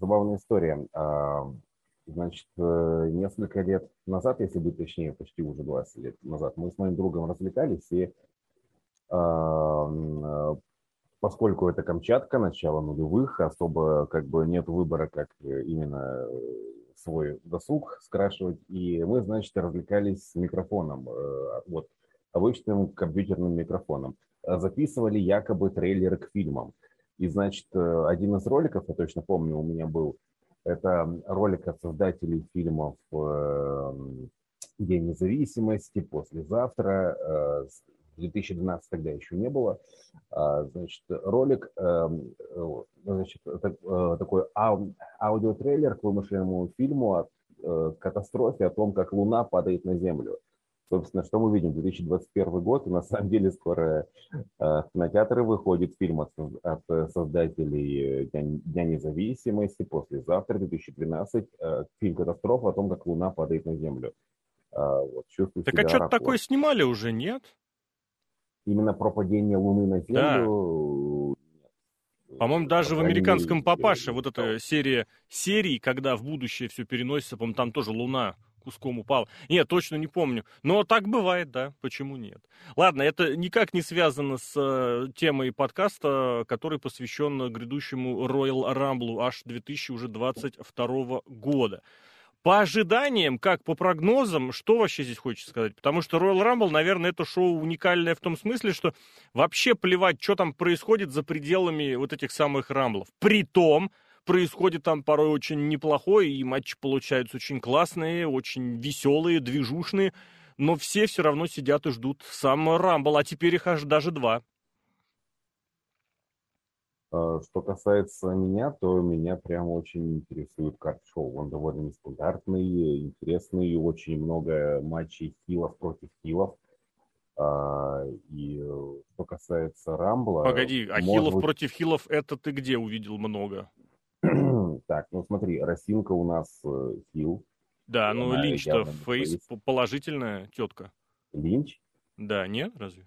забавная история. А, значит, э, несколько лет назад, если быть точнее, почти уже 20 лет назад, мы с моим другом развлекались, и а, поскольку это Камчатка, начало нулевых, особо как бы нет выбора, как именно свой досуг скрашивать, и мы, значит, развлекались с микрофоном, вот, обычным компьютерным микрофоном. Записывали якобы трейлеры к фильмам. И, значит, э, один из роликов, я точно помню, у меня был, это ролик от создателей фильмов э, «День независимости», «Послезавтра», 2012 э, тогда еще не было. А, значит, ролик, значит, такой аудиотрейлер к вымышленному фильму о катастрофе, о том, как Луна падает на Землю. Собственно, что мы видим? 2021 год, и на самом деле скоро э, в кинотеатры выходит фильм от, от создателей Дня, Дня независимости, послезавтра, 2013, э, фильм «Катастрофа» о том, как Луна падает на Землю. Э, вот, чувствую так а что-то такое снимали уже, нет? Именно про падение Луны на Землю... Да. По-моему, даже в американском «Папаше» вот эта серия серий, когда в будущее все переносится, по-моему, там тоже Луна куском упал. Нет, точно не помню. Но так бывает, да, почему нет. Ладно, это никак не связано с э, темой подкаста, который посвящен грядущему Royal Rumble аж 2022 года. По ожиданиям, как по прогнозам, что вообще здесь хочется сказать? Потому что Royal Rumble, наверное, это шоу уникальное в том смысле, что вообще плевать, что там происходит за пределами вот этих самых рамблов. При том, происходит там порой очень неплохое, и матчи получаются очень классные, очень веселые, движушные, но все все равно сидят и ждут сам Рамбл, а теперь их аж даже два. А, что касается меня, то меня прям очень интересует карт-шоу. Он довольно нестандартный, интересный, очень много матчей хилов против хилов. А, и что касается Рамбла... Погоди, а хилов быть... против хилов это ты где увидел много? Так, ну смотри, Росинка у нас э, хил. Да, ну Линч-то фейс положительная тетка. Линч? Да, нет, разве?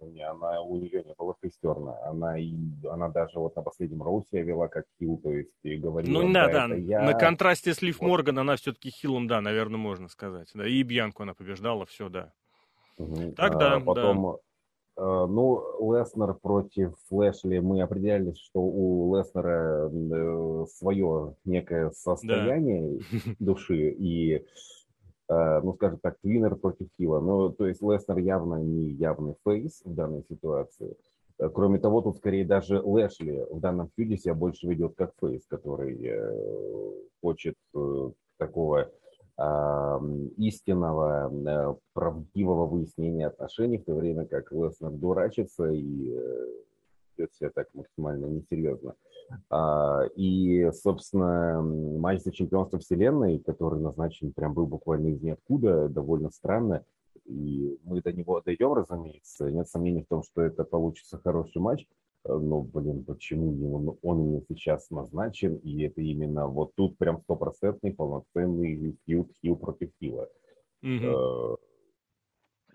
Она, у нее не было фейстерна. Она, и, она даже вот на последнем роусе вела как хил, то есть и говорила, Ну да, да, да. Я... на контрасте с Лив вот. Морган она все-таки хилом, да, наверное, можно сказать. Да, и Бьянку она побеждала, все, да. Угу. Так, а, потом, да. Э, ну, Леснер против Флэшли, мы определялись, что у Леснера э, свое некое состояние да. души и, э, ну, скажем так, tweener против heel а. Ну, то есть Леснер явно не явный face в данной ситуации. Кроме того, тут скорее даже Лэшли в данном feud е себя больше ведет как face, который хочет такого истинного, э, правдивого выяснения отношений, в то время как Леснер дурачится и э, ведет себя так максимально несерьезно. А, и, собственно, матч за чемпионство вселенной, который назначен прям был буквально из ниоткуда, довольно странно. И мы до него дойдем, разумеется. Нет сомнений в том, что это получится хороший матч. Э, ну, блин, почему он, он сейчас назначен, и это именно вот тут прям стопроцентный полноценный фьюд хил против хила. Угу.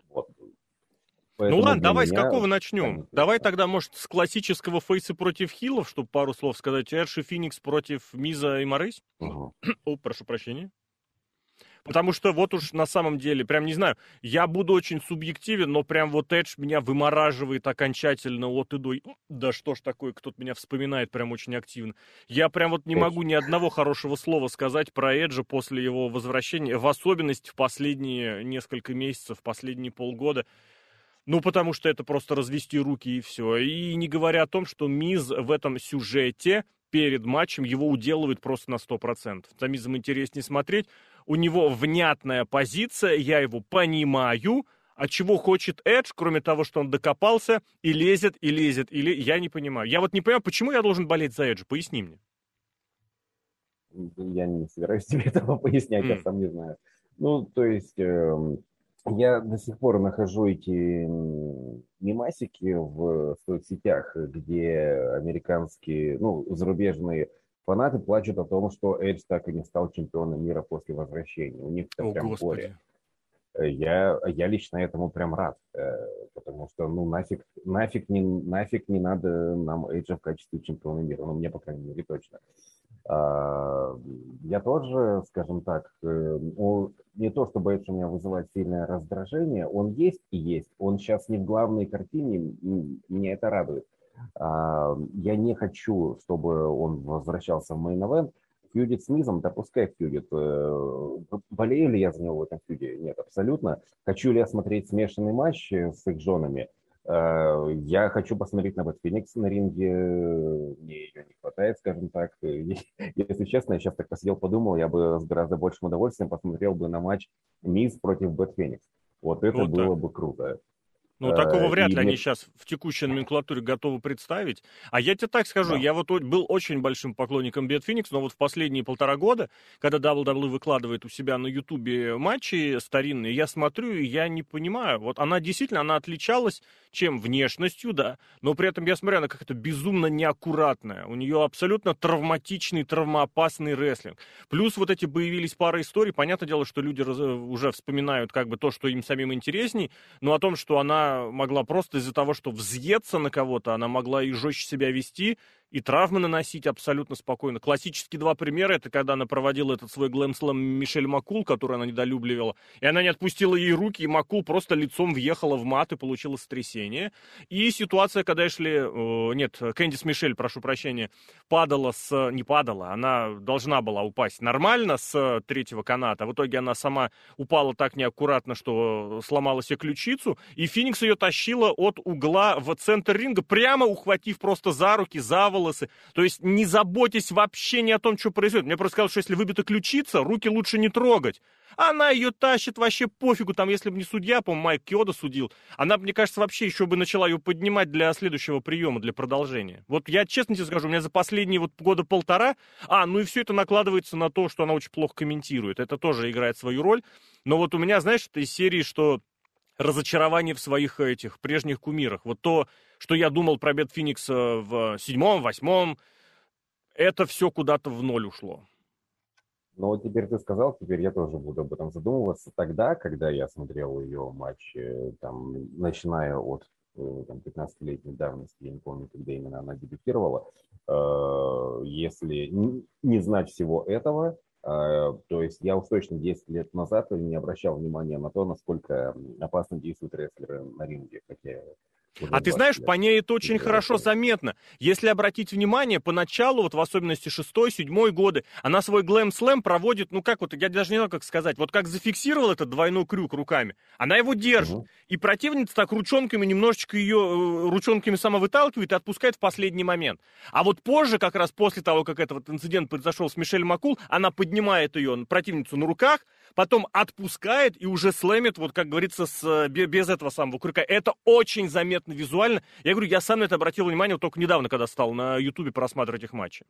вот. ну ладно, давай меня... с какого начнем? Давай тогда, может, с классического фейса против хилов, чтобы пару слов сказать. Эрши Феникс против Миза и Морейс? Угу. О, прошу прощения. Потому что вот уж на самом деле, прям не знаю, я буду очень субъективен, но прям вот Эдж меня вымораживает окончательно от и до. Да что ж такое, кто-то меня вспоминает прям очень активно. Я прям вот не могу ни одного хорошего слова сказать про Эджа после его возвращения, в особенности в последние несколько месяцев, последние полгода. Ну, потому что это просто развести руки и все. И не говоря о том, что Миз в этом сюжете перед матчем его уделывает просто на 100%. За Мизом интереснее смотреть у него внятная позиция, я его понимаю, а чего хочет Эдж, кроме того, что он докопался и лезет, и лезет, или я не понимаю. Я вот не понимаю, почему я должен болеть за Эджа, поясни мне. Я не собираюсь тебе этого пояснять, mm. я сам не знаю. Ну, то есть, э, я до сих пор нахожу эти мемасики в соцсетях, где американские, ну, зарубежные Фанаты плачут о том, что Эдж так и не стал чемпионом мира после возвращения. У них это прям Господи. горе. Э, я, я лично этому прям рад, э, потому что, ну, нафиг, нафиг, не, нафиг не надо нам Эйджа в качестве чемпиона мира, ну, мне, по крайней мере, точно. Я тоже, скажем так, э, не то чтобы это у меня вызывает сильное раздражение, он есть и есть. Он сейчас не в главной картине, меня это радует. Я не хочу, чтобы он возвращался в main event. Feud ит с Мизом, да пускай feud ит. Э, болею ли я за него в этом feud е? Нет, абсолютно. Хочу ли я смотреть смешанный матч с их женами? Э, я хочу посмотреть на Бэт Феникс на ринге, мне ее не хватает, скажем так. Если честно, я сейчас так посидел, подумал, я бы с гораздо большим удовольствием посмотрел бы на матч Миз против Бэт Феникс. Вот это вот было так. бы круто. Ну, такого э, вряд ли они сейчас в текущей номенклатуре готовы представить. А я тебе так скажу, да. я вот был очень большим поклонником Бет Феникс, но вот в последние полтора года, когда WWE выкладывает у себя на Ютубе матчи старинные, я смотрю, и я не понимаю. Вот она действительно, она отличалась чем внешностью, да, но при этом я смотрю, она как-то безумно неаккуратная. У нее абсолютно травматичный, травмоопасный рестлинг. Плюс вот эти появились пара историй. Понятное дело, что люди уже вспоминают как бы то, что им самим интересней, но о том, что она могла просто из-за того, что взъеться на кого-то, она могла и жестче себя вести, и травмы наносить абсолютно спокойно. Классические два примера, это когда она проводила этот свой глэм-слэм Мишель Макул, который она недолюбливала, и она не отпустила ей руки, и Макул просто лицом въехала в мат и получила сотрясение. И ситуация, когда Эшли, нет, Кэндис Мишель, прошу прощения, падала с, не падала, она должна была упасть нормально с третьего каната, в итоге она сама упала так неаккуратно, что сломала себе ключицу, и Феникс ее тащила от угла в центр ринга, прямо ухватив просто за руки, за волосы. То есть не заботьтесь вообще ни о том, что происходит. Мне просто сказали, что если выбита ключица, руки лучше не трогать. Она ее тащит вообще пофигу, там, если бы не судья, по-моему, Майк Киода судил, она, мне кажется, вообще еще бы начала ее поднимать для следующего приема, для продолжения. Вот я честно тебе скажу, у меня за последние вот года полтора, а, ну и все это накладывается на то, что она очень плохо комментирует, это тоже играет свою роль, но вот у меня, знаешь, это из серии, что разочарование в своих этих прежних кумирах. Вот то, что я думал про Бет Феникса в седьмом, восьмом, это все куда-то в ноль ушло. Ну вот теперь ты сказал, теперь я тоже буду об этом задумываться. Тогда, когда я смотрел ее матчи, там, начиная от э, там, 15-летней давности, я не помню, когда именно она дебютировала, э, если не знать всего этого, э, то есть я уж точно 10 лет назад не обращал внимания на то, насколько опасно действуют рестлеры на ринге, хотя а ты знаешь, по ней это очень хорошо заметно. Если обратить внимание, поначалу, вот в особенности шестой, седьмой годы, она свой глэм-слэм проводит, ну как вот, я даже не знаю, как сказать, вот как зафиксировал этот двойной крюк руками, она его держит. Угу. И противница так ручонками немножечко ее, э, ручонками сама выталкивает и отпускает в последний момент. А вот позже, как раз после того, как этот инцидент произошел с Мишель Макул, она поднимает ее, противницу на руках, потом отпускает и уже слэмит, вот как говорится, с, без этого самого крюка. Это очень заметно визуально. Я говорю, я сам на это обратил внимание вот только недавно, когда стал на Ютубе просматривать их матчи.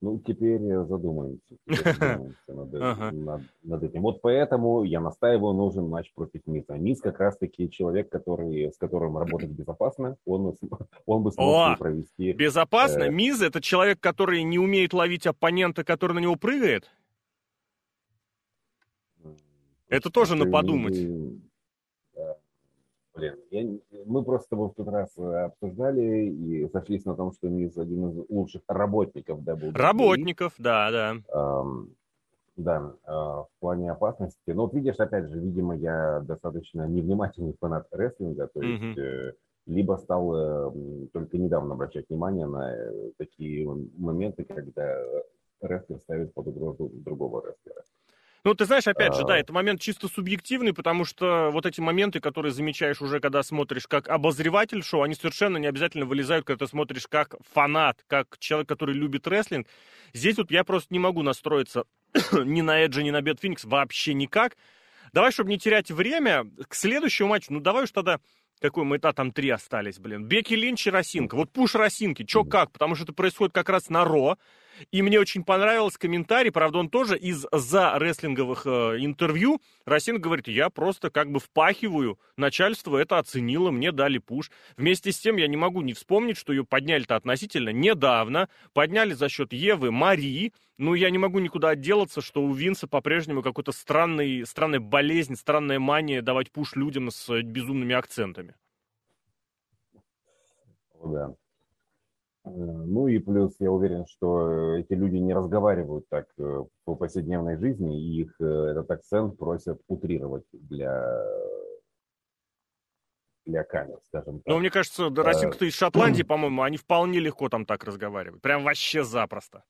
Ну, теперь задумаемся, теперь задумаемся над, ага. над, над этим. Вот поэтому я настаиваю, нужен матч против Миза. Миз как раз-таки человек, который, с которым работать безопасно, он, он бы смог О, провести. Безопасно? Э... Миз – это человек, который не умеет ловить оппонента, который на него прыгает? Это тоже на подумать. Блин, я, мы просто с тобой в тот раз э, обсуждали и сошлись на том, что Мисс один из лучших работников WWE. Работников, да, да. Эм, да, э, в плане опасности. Но вот видишь, опять же, видимо, я достаточно невнимательный фанат рестлинга, то есть mm-hmm. э, либо стал э, только недавно обращать внимание на э, такие моменты, когда рестлер ставит под угрозу другого рестлера. Ну, ты знаешь, опять же, да, а. это момент чисто субъективный, потому что вот эти моменты, которые замечаешь уже, когда смотришь как обозреватель шоу, они совершенно не обязательно вылезают, когда ты смотришь как фанат, как человек, который любит рестлинг. Здесь вот я просто не могу настроиться ни на Эджи, ни на Бет Феникс вообще никак. Давай, чтобы не терять время, к следующему матчу, ну давай уж тогда какой мы то там три остались, блин. Беки Линч и Росинка. Вот пуш Росинки. Чё как? Потому что это происходит как раз на Ро. И мне очень понравился комментарий, правда, он тоже из за рестлинговых э, интервью. Росин говорит, я просто как бы впахиваю, начальство это оценило, мне дали пуш. Вместе с тем я не могу не вспомнить, что ее подняли-то относительно недавно, подняли за счет Евы Марии, ну, я не могу никуда отделаться, что у Винса по-прежнему какой-то странный, странная болезнь, странная мания давать пуш людям с безумными акцентами. Да. Ну и плюс я уверен, что эти люди не разговаривают так по повседневной жизни, и их этот акцент просят утрировать для для камер, скажем так. Ну, мне кажется, Росинка-то из Шотландии, по-моему, они вполне легко там так разговаривают. Прям вообще запросто.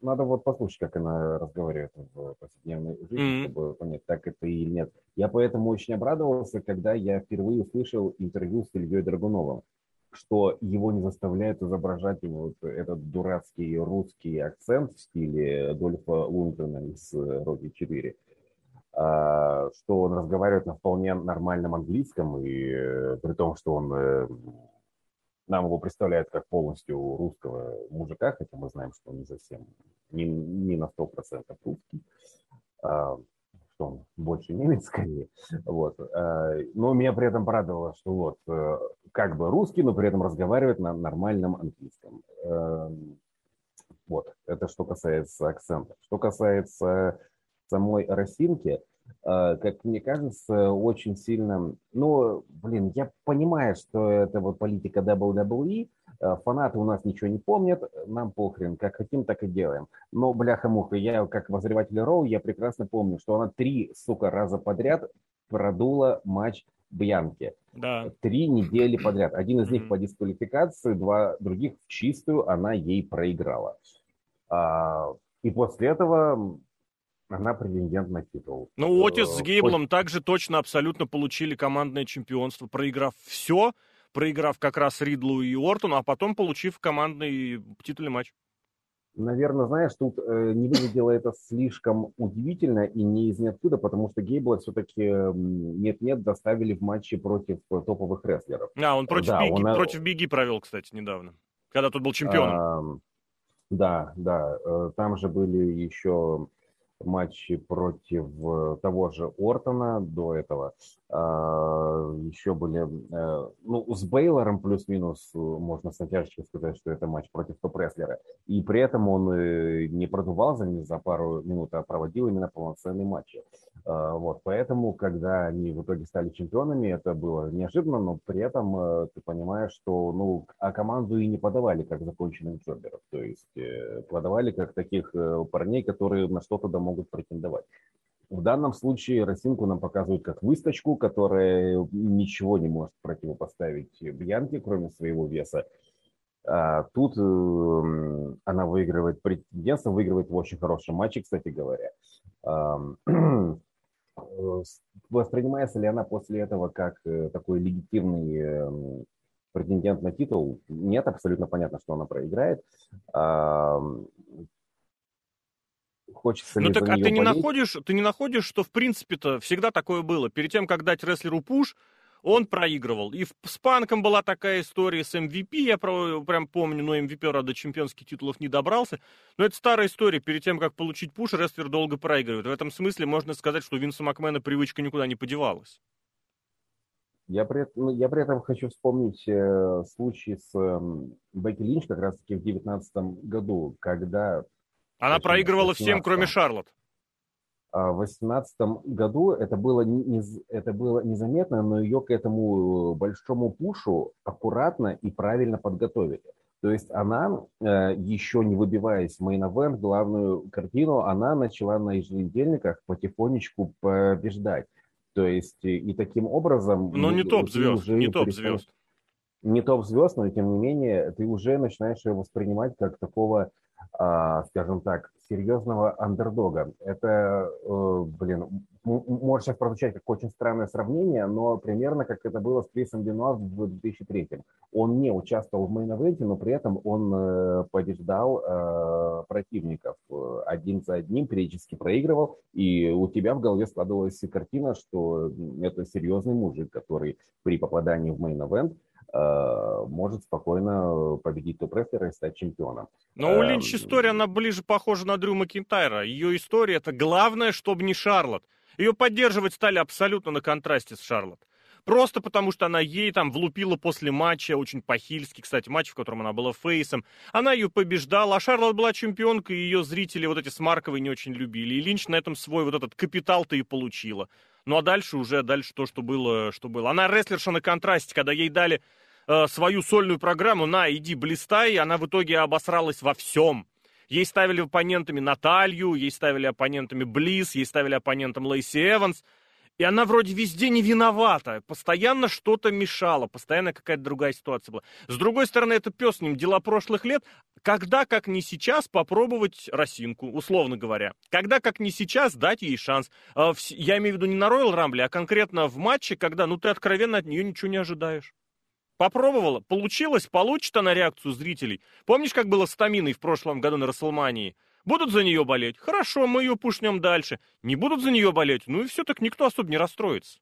Надо вот послушать, как она разговаривает в повседневной жизни, mm-hmm. чтобы понять, так это или нет. Я поэтому очень обрадовался, когда я впервые услышал интервью с Ильей Драгуновым, что его не заставляют изображать вот этот дурацкий русский акцент в стиле Дольфа Лундгрена из «Роки 4», а, что он разговаривает на вполне нормальном английском, и э, при том, что он э, нам его представляют как полностью русского мужика, хотя мы знаем, что он не совсем, не, не на 100% русский, а, что он больше немец скорее. Вот. А, но меня при этом порадовало, что вот э, как бы русский, но при этом разговаривает на нормальном английском. Вот, это что касается акцента. Что касается самой Росинки, как мне кажется, очень сильно... Ну, блин, я понимаю, что это вот политика WWE, э, фанаты у нас ничего не помнят, нам похрен, как хотим, так и делаем. Но, бляха-муха, я как возреватель Роу, я прекрасно помню, что она три, сука, раза подряд продула матч Бьянки. Да. Три недели подряд. Один из них по дисквалификации, два других в чистую она ей проиграла. А, и после этого она претендент на титул. Ну, Отис с э, Гейблом также точно абсолютно получили командное чемпионство, проиграв все, проиграв как раз Ридлу и Ортону, а потом получив командный титульный матч. Наверное, знаешь, тут э, не выглядело это слишком удивительно и не из ниоткуда, потому что Гейбла все-таки нет-нет доставили в матче против топовых рестлеров. А, он против, да, Биги, он... против Биги провел, кстати, недавно, когда тут был чемпионом. А, да, да, э, там же были еще матчи против э, того же Ортона до этого. А, Еще были, э, ну, с Бейлором плюс-минус, э, можно с натяжечкой сказать, что это матч против топ-рестлера. И при этом он не продувал за за пару минут, а проводил именно полноценные матчи. А, вот, поэтому, когда они в итоге стали чемпионами, это было неожиданно, но при этом ты понимаешь, что, ну, а команду и не подавали как законченных джоберов. То есть подавали как таких парней, которые на что-то да могут претендовать. В данном случае Росинку нам показывают как выскочку, которая ничего не может противопоставить Бьянке, кроме своего веса. А тут э, она выигрывает претендентство, выигрывает в очень хорошем матче, кстати говоря. Воспринимается ли она после этого как э, такой легитимный э, претендент на титул? Нет, абсолютно понятно, что она проиграет хочется ну так, а ты не находишь, ты не находишь, что в принципе-то всегда такое было. Перед тем, как дать рестлеру пуш, он проигрывал. И с Панком была такая история с MVP, я прям помню, но MVP, правда, чемпионских титулов не добрался. Но это старая история. Перед тем, как получить пуш, рестлер долго проигрывает. В этом смысле можно сказать, что у Винса Макмена привычка никуда не подевалась. Я при, ну, я при этом хочу вспомнить э, случай с э, Бекки Линч как раз-таки в 2019 году, когда она проигрывала всем, кроме Шарлот. А в 2018 году это было, не, это было незаметно, но ее к этому большому пушу аккуратно и правильно подготовили. То есть она, э, еще не выбиваясь в мейн главную картину, она начала на еженедельниках потихонечку побеждать. То есть и таким образом... Но не топ-звезд, не топ-звезд. Не топ-звезд, но тем не менее ты уже начинаешь ее воспринимать как такого скажем так, серьезного андердога. Это, э, блин, может сейчас прозвучать как очень странное сравнение, но примерно как это было с Крисом Бенуа в 2003 Он не участвовал в мейн-эвенте, но при этом он э, побеждал э, противников один за одним, периодически проигрывал, и у тебя в голове складывалась картина, что это серьезный мужик, который при попадании в Э, может спокойно победить топ-рестлера и стать чемпионом. Но у Линч эм, история, она ближе похожа на Дрю Макинтайра. Ее история это главное, чтобы не Шарлот. Ее поддерживать стали абсолютно на контрасте с Шарлот. Просто потому, что она ей там влупила после матча, очень по-хильски, кстати, матч, в котором она была фейсом. Она ее побеждала, а Шарлот была чемпионкой, и ее зрители вот эти с Марковой не очень любили. И Линч на этом свой вот этот капитал-то и получила. Ну а дальше уже, дальше то, что было, что было. Она рестлерша на контрасте, когда ей дали э, свою сольную программу на «Иди блистай», она в итоге обосралась во всем. Ей ставили оппонентами Наталью, ей ставили оппонентами Близ, ей ставили оппонентом Лейси Эванс. И она вроде везде не виновата. Постоянно что-то мешало, постоянно какая-то другая ситуация была. С другой стороны, это пес с ним дела прошлых лет. Когда, как не сейчас, попробовать Росинку, условно говоря. Когда, как не сейчас, дать ей шанс. А, я имею в виду не на Роyal Rumble, а конкретно в матче, когда ну ты откровенно от нее ничего не ожидаешь. Попробовала, получилось, получит она реакцию зрителей. Помнишь, как было с Таминой в прошлом году на Рестлмании? Будут за нее болеть? Хорошо, мы ее push нем дальше. Не будут за нее болеть? Ну и все, так никто особо не расстроится.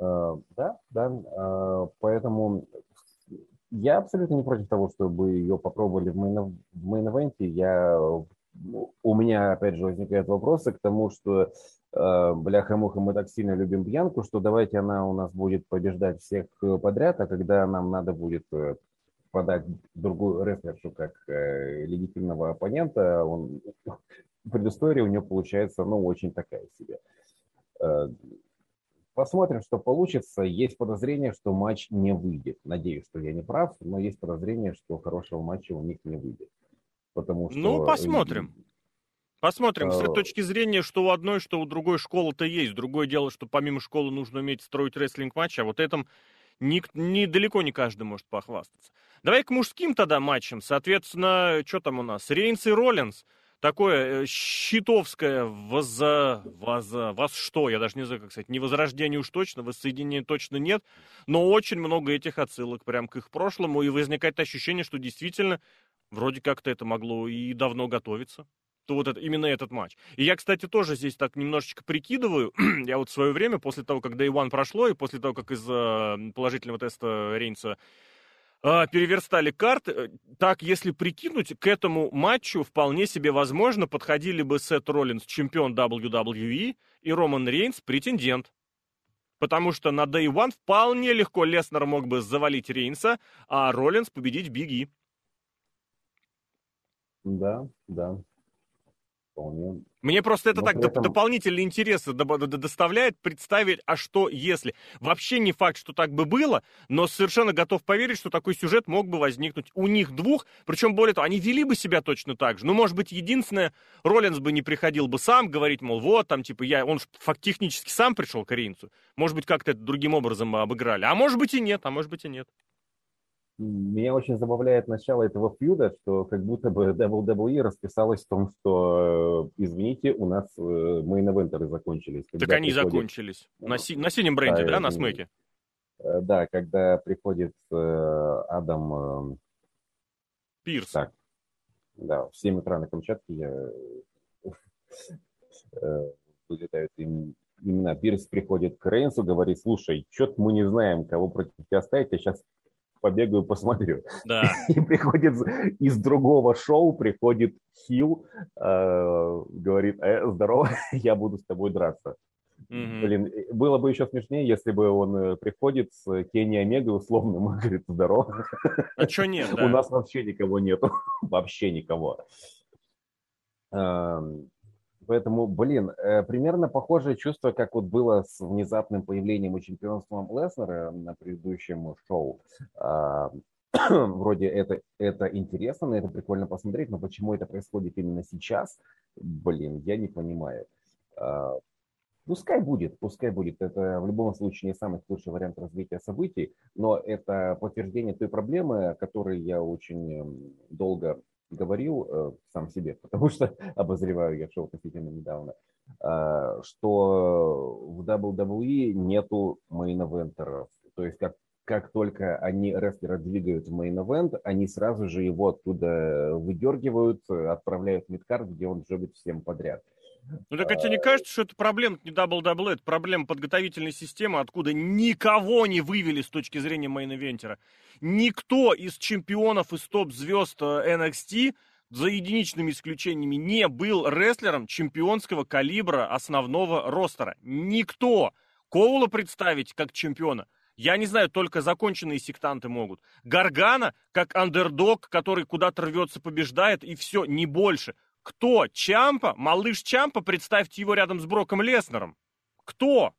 Uh, да, да. Uh, поэтому я абсолютно не против того, чтобы ее попробовали в main, в main Я, у меня, опять же, возникают вопросы к тому, что Э, бляха-муха, мы так сильно любим Бьянку, что давайте она у нас будет побеждать всех э, подряд, а когда нам надо будет э, подать другую рестлершу как э, легитимного оппонента, он, предыстория у него получается, ну, очень такая себе. Э, посмотрим, что получится. Есть подозрение, что матч не выйдет. Надеюсь, что я не прав, но есть подозрение, что хорошего матча у них не выйдет. Потому что... Ну, посмотрим. Посмотрим, с этой точки зрения, что у одной, что у другой школы-то есть. Другое дело, что помимо школы нужно уметь строить рестлинг-матч, а вот этом не, далеко не каждый может похвастаться. Давай к мужским тогда матчам. Соответственно, что там у нас? Рейнс и Роллинс. Такое э, щитовское воз... воз... воз что? Я даже не знаю, как сказать. Не возрождение уж точно, воссоединения точно нет. Но очень много этих отсылок прям к их прошлому. И возникает ощущение, что действительно вроде как-то это могло и давно готовиться то вот это, именно этот матч. И я, кстати, тоже здесь так немножечко прикидываю. я вот в свое время, после того, как Day One прошло, и после того, как из э, положительного теста Рейнса э, переверстали карты, э, так, если прикинуть, к этому матчу вполне себе возможно подходили бы Сет Роллинс, чемпион WWE, и Роман Рейнс, претендент. Потому что на Day One вполне легко Леснер мог бы завалить Рейнса, а Роллинс победить Биги. Да, да. Вполне. Мне просто это Но так этом... дополнительный интерес доставляет представить, а что если. Вообще не факт, что так бы было, но совершенно готов поверить, что такой сюжет мог бы возникнуть у них двух. Причем, более того, они вели бы себя точно так же. Ну, может быть, единственное, Роллинс бы не приходил бы сам говорить, мол, вот, там, типа, я, он фактически сам пришел к Рейнсу. Может быть, как-то это другим образом обыграли. А может быть и нет, а может быть и нет. Меня очень забавляет начало этого фьюда, что как будто бы WWE расписалась в том, что, э, извините, у нас мейн-эвентеры закончились. Так они приходит... закончились. На, си... на синем бренде, да, да на смеке? Э, да, когда приходит э, Адам... Пирс. Так, да, в 7 утра на Камчатке я... вылетают имена. Пирс приходит к Рейнсу, говорит, слушай, что-то мы не знаем, кого против тебя ставить, я сейчас побегаю, посмотрю. Да. И приходит из другого шоу, приходит Хилл, э, говорит, э, здорово, я буду с тобой драться. Mm-hmm. Блин, было бы еще смешнее, если бы он э, приходит с Кенни Омега условным и говорит, здорово. А что нет, да? У нас вообще никого нету, вообще никого. Эм, Поэтому, блин, э, примерно похожее чувство, как вот было с внезапным появлением и чемпионством Леснера на предыдущем шоу. А, вроде это, это интересно, на это прикольно посмотреть, но почему это происходит именно сейчас, блин, я не понимаю. А, пускай будет, пускай будет. Это в любом случае не самый лучший вариант развития событий, но это подтверждение той проблемы, о которой я очень долго говорил э, сам себе, потому что обозреваю я шоу относительно недавно, э, что в WWE нету main event еров. То есть как, как только они рестлера двигают в main event, они сразу же его оттуда выдергивают, отправляют в midcard, где он job ит всем подряд. Ну так тебе не кажется, что это проблема не WWE, это проблема подготовительной системы, откуда никого не вывели с точки зрения main event ера. Никто из чемпионов, из топ-звезд NXT э, за единичными исключениями не был рестлером чемпионского калибра основного ростера. Никто. Коула представить как чемпиона. Я не знаю, только законченные сектанты могут. Гаргана, как андердог, который куда-то рвется, побеждает, и все, не больше. Кто? Чампа? Малыш Чампа? Представьте его рядом с Броком Леснером. Кто?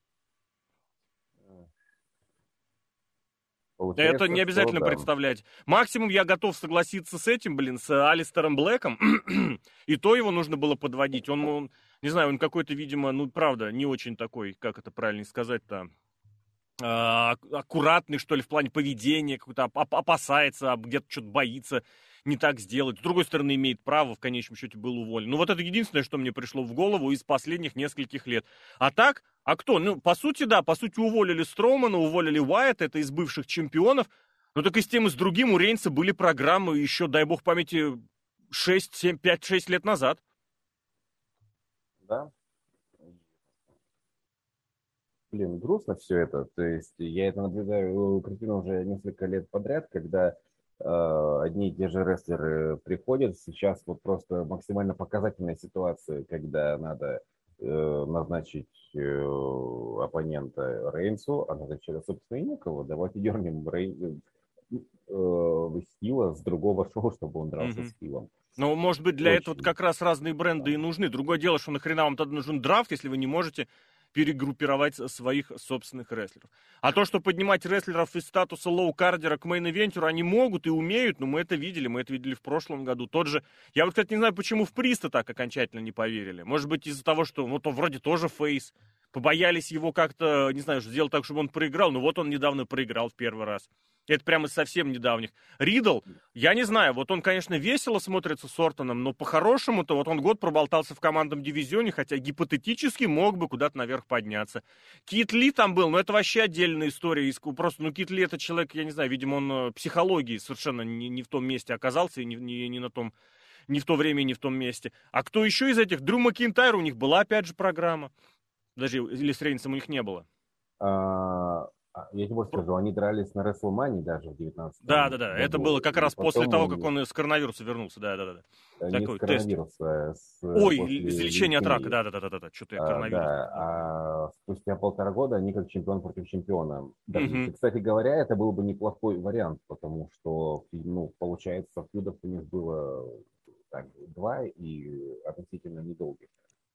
Получается, это не обязательно что, да. представлять. Максимум я готов согласиться с этим, блин, с Алистером Блэком. и то его нужно было подводить. Он, он не знаю, он какой-то, видимо, ну, правда, не очень такой, как это правильно сказать-то, а, аккуратный, что ли, в плане поведения, какой-то опасается, где-то что-то боится не так сделать. С другой стороны, имеет право, в конечном счете, был уволен. Ну, вот это единственное, что мне пришло в голову из последних нескольких лет. А так, а кто? Ну, по сути, да, по сути, уволили Стромана, уволили Уайт, это из бывших чемпионов. Но так и с тем, и с другим у Рейнса были программы еще, дай бог памяти, 6, 7, 5, 6 лет назад. Да. Блин, грустно все это. То есть я это наблюдаю картину уже несколько лет подряд, когда Э, одни и те же рестлеры приходят. Сейчас вот просто максимально показательная ситуация, когда надо э, назначить э, оппонента Рейнсу, а назначить, собственно, и некого. Давайте дернем Рейн, э, Стайлза с другого шоу, чтобы он дрался mm-hmm. с Стайлзом. Ну, может быть, для Очень. этого как раз разные бренды и нужны. Другое дело, что нахрена вам тогда нужен драфт, если вы не можете перегруппировать своих собственных рестлеров. А то, что поднимать рестлеров из статуса low card ера к main event еру, они могут и умеют, но мы это видели, мы это видели в прошлом году. Тот же, я вот, кстати, не знаю, почему в Приста так окончательно не поверили. Может быть, из-за того, что, ну, то вроде тоже фейс, побоялись его как-то, не знаю, сделать так, чтобы он проиграл, но вот он недавно проиграл в первый раз. Это прямо совсем недавних. Ридл, я не знаю, вот он, конечно, весело смотрится с Ортоном, но по-хорошему-то вот он год проболтался в командном дивизионе, хотя гипотетически мог бы куда-то наверх подняться. Кит Ли там был, но это вообще отдельная история. Просто, ну, Кит Ли это человек, я не знаю, видимо, он э, психологии совершенно не, не в том месте оказался и не, не, не на том не в то время не в том месте. А кто еще из этих? Дрю Макинтайр, у них была опять же программа. Даже или с Рейнсом у них не было. А, я тебе больше скажу, они дрались на Рестлмане даже в 19 Да, да, да. Это было как раз после того, как он из коронавируса вернулся. Да, да, да. Не Такой с коронавируса. С, Ой, излечение от рака. Да, да, да, да, да. Что-то я коронавирус. А, да, а спустя полтора года они как чемпион против чемпиона. Да, угу. Кстати говоря, это был бы неплохой вариант, потому что, ну, получается, фьюдов у них было так, два и относительно недолгих.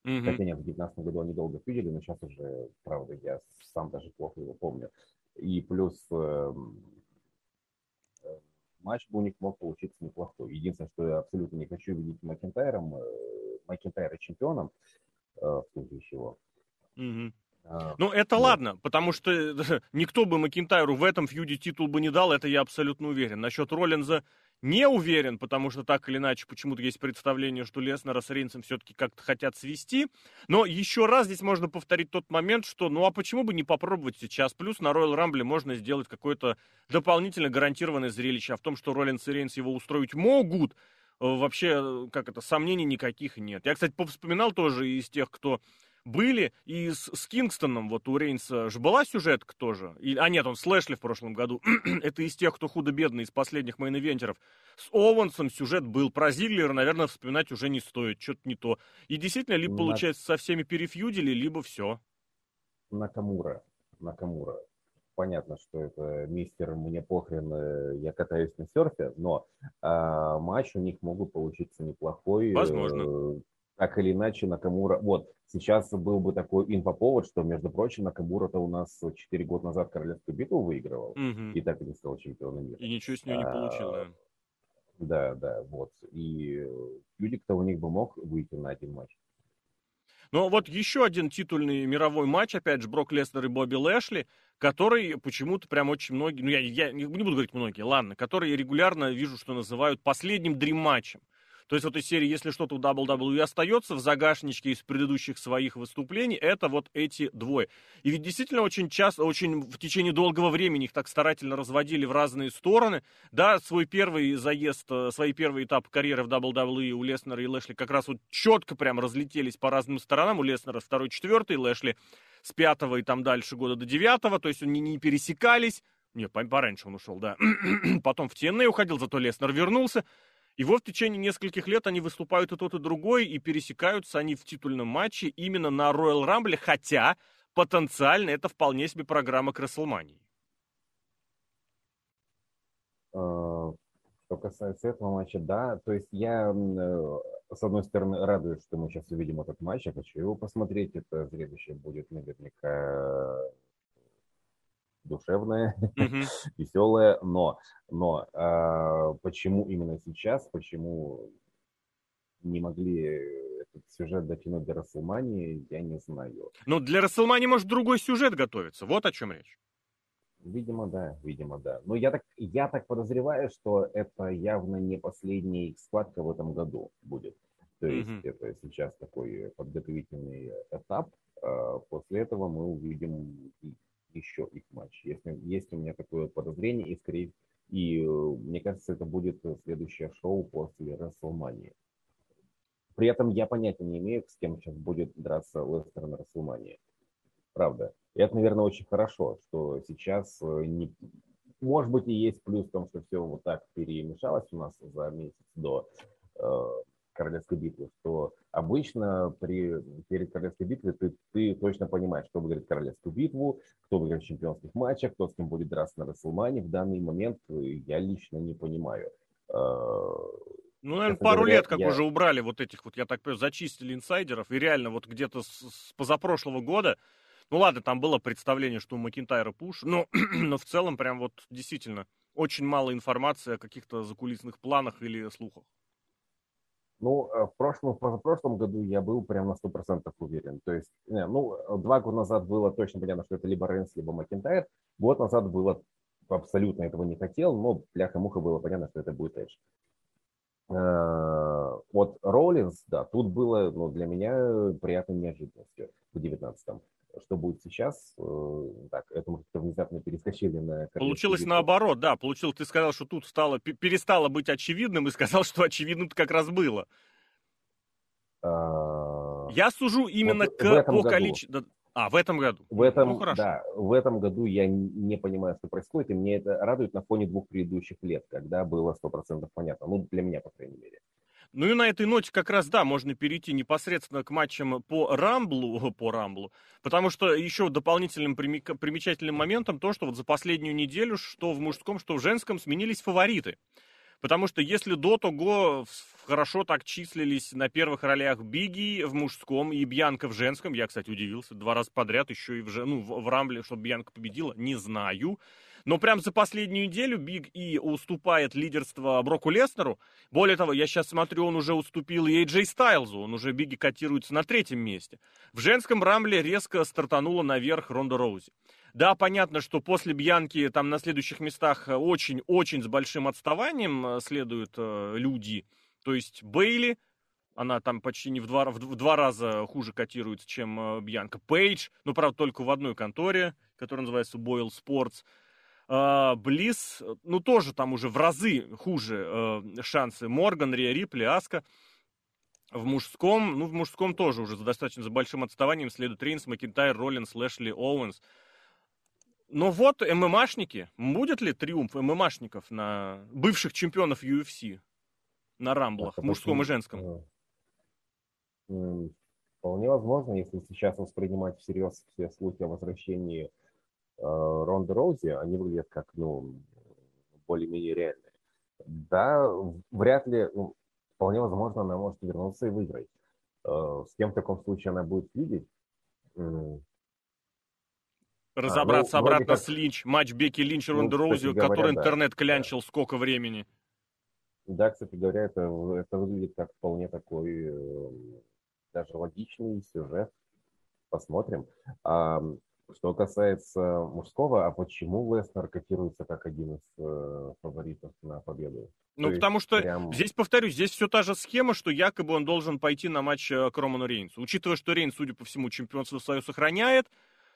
Mm-hmm. Хотя нет, в 2019 году они долго видели, но сейчас уже, правда, я сам даже плохо его помню. И плюс э, э, матч бы у них мог получиться неплохой. Единственное, что я абсолютно не хочу видеть Макентайром, э, Макентайра чемпионом э, в случае чего. Mm-hmm. Ну, это да. ладно, потому что никто бы Макинтайру в этом фьюде титул бы не дал, это я абсолютно уверен. Насчет Роллинза не уверен, потому что так или иначе почему-то есть представление, что Леснера с Рейнсом все-таки как-то хотят свести. Но еще раз здесь можно повторить тот момент, что ну а почему бы не попробовать сейчас? Плюс на Royal Rumble можно сделать какое-то дополнительно гарантированное зрелище. А в том, что Роллинс и Рейнс его устроить могут, э, вообще, как это, сомнений никаких нет. Я, кстати, повспоминал тоже из тех, кто были. И с, с Кингстоном, вот у Рейнса же была сюжетка тоже. И, а нет, он с Лэшли в прошлом году. Это из тех, кто худо-бедно, из последних main event еров. С Оуэнсом сюжет был. Про Зиглера, наверное, вспоминать уже не стоит. Что-то не то. И действительно, либо, На... получается, со всеми перефьюдили, либо все. Накамура. Накамура. Понятно, что это мистер, мне похрен, э, я катаюсь на серфе, но э, матч у них могут получиться неплохой. Возможно. Э, так или иначе, Накамура... Вот, Сейчас был бы такой инфоповод, что, между прочим, Накамура-то у нас 4 года назад королевскую битву выигрывал, угу. и так и не стал чемпионом мира. И ничего с нее не а, получил, да. Да, да, вот. И люди, кто у них бы мог выйти на один матч. Ну, вот еще один титульный мировой матч, опять же, Брок Леснер и Бобби Лэшли, который почему-то прям очень многие, ну, я, я не буду говорить многие, ладно, которые регулярно вижу, что называют последним дрим-матчем. То есть в этой серии, если что-то у WWE остается в загашничке из предыдущих своих выступлений, это вот эти двое. И ведь действительно очень часто, очень в течение долгого времени их так старательно разводили в разные стороны. Да, свой первый заезд, э, свои первые этапы карьеры в WWE у Леснера и Лэшли как раз вот четко прям разлетелись по разным сторонам. У Леснера второй, четвертый, Лэшли с пятого и там дальше года до девятого, то есть они не пересекались. Не, пораньше он ушел, да. Потом в TNA уходил, зато Леснер вернулся. И вот в течение нескольких лет они выступают и тот, и другой, и пересекаются они в титульном матче именно на Royal Rumble, хотя потенциально это вполне себе программа к WrestleMania. А, что касается этого матча, да, то есть я, э, с одной стороны, радуюсь, что мы сейчас увидим этот матч, я хочу его посмотреть, это зрелище будет наверняка душевное, mm-hmm. веселое, но, но э, почему именно сейчас, почему не могли этот сюжет дотянуть до Расселмании, я не знаю. Ну, для Расселмании, может, другой сюжет готовится, вот о чем речь. Видимо, да, видимо, да. Но я так, я так подозреваю, что это явно не последний схватка в этом году будет. То есть mm-hmm. это сейчас такой подготовительный этап. А после этого мы увидим еще их матч. Если, есть у меня такое подозрение, и скорее и э, мне кажется, это будет следующее шоу после WrestleMania. При этом я понятия не имею, с кем сейчас будет драться Лестер на WrestleMania. Правда. И это, наверное, очень хорошо, что сейчас э, не... Может быть, и есть плюс в том, что все вот так перемешалось у нас за месяц до э, королевской битвы, что обычно при, перед королевской битвой ты, ты точно понимаешь, кто выиграет королевскую битву, кто выиграет в чемпионских матчах, кто с кем будет драться на Расселмане. В данный момент э, я лично не понимаю. Э, ну, наверное, пару говоря, лет как я... уже убрали вот этих вот, я так понимаю, зачистили инсайдеров, и реально вот где-то с, с позапрошлого года ну ладно, там было представление, что у Макинтайра пуш, но, но в целом прям вот действительно очень мало информации о каких-то закулисных планах или слухах. Ну, э, в прошлом, в позапрошлом году я был прям на сто процентов уверен. То есть, не, ну, два года назад было точно понятно, что это либо Рэнс, либо Макинтайр. Год назад было абсолютно этого не хотел, но бляха-муха было понятно, что это будет Эдж. Э, вот Роллинс, да, тут было ну, для меня приятной неожиданностью в 19-м что будет сейчас. Э, так, это мы внезапно перескочили на... Получилось битву. наоборот, да. Получилось, ты сказал, что тут стало, перестало быть очевидным, и сказал, что очевидным как раз было. А... Я сужу именно вот к, по количеству... А, в этом году. В этом, ну, хорошо. Да, в этом году я не понимаю, что происходит, и мне это радует на фоне двух предыдущих лет, когда было 100% понятно. Ну, для меня, по крайней мере. Ну и на этой ноте как раз, да, можно перейти непосредственно к матчам по Рамблу, по Рамблу, потому что еще дополнительным примечательным моментом то, что вот за последнюю неделю, что в мужском, что в женском, сменились фавориты. Потому что если до того хорошо так числились на первых ролях Биги в мужском и Бьянка в женском, я, кстати, удивился, два раза подряд еще и в, ну, в, в Рамбле, чтобы Бьянка победила, не знаю. Но прям за последнюю неделю Биг И уступает лидерство Броку Леснеру. Более того, я сейчас смотрю, он уже уступил и Эйджей Стайлзу. Он уже Биги котируется на третьем месте. В женском рамбле резко стартанула наверх Ронда Роузи. Да, понятно, что после Бьянки там на следующих местах очень-очень с большим отставанием э, следуют э, люди. То есть Бейли, она там почти не в два, в два раза хуже котируется, чем э, Бьянка. Пейдж, ну, правда, только в одной конторе, которая называется Boyle Sports. А, Близ, ну, тоже там уже в разы хуже э, шансы. Морган, Риа Рипли, Аска. В мужском, ну, в мужском тоже уже достаточно за большим отставанием следует Рейнс, Макинтайр, Роллинс, Лэшли, Оуэнс. Но вот ММАшники, будет ли триумф ММАшников на бывших чемпионов UFC на Rumble ах, мужском и женском? Вполне возможно, если сейчас воспринимать всерьез все слухи о возвращении Э, Ронда Раузи, они выглядят как, ну, более-менее реальные. Да, вряд ли, ну, вполне возможно, она может вернуться и выиграть. Э, с кем в таком случае она будет видеть? Разобраться а, ну, обратно как... с Линч, матч Беки Линч, Ронда ну, Роузи, говоря, который да, интернет клянчил да. сколько времени. Да, кстати говоря, это, это выглядит как вполне такой э, даже логичный сюжет. Посмотрим. А, что касается мужского, а почему Леснер котируется как один из э, фаворитов на победу? Ну, То потому что прям... здесь, повторюсь, здесь все та же схема, что якобы он должен пойти на матч э, к Роману Рейнсу. Учитывая, что Рейнс, судя по всему, чемпионство свое сохраняет,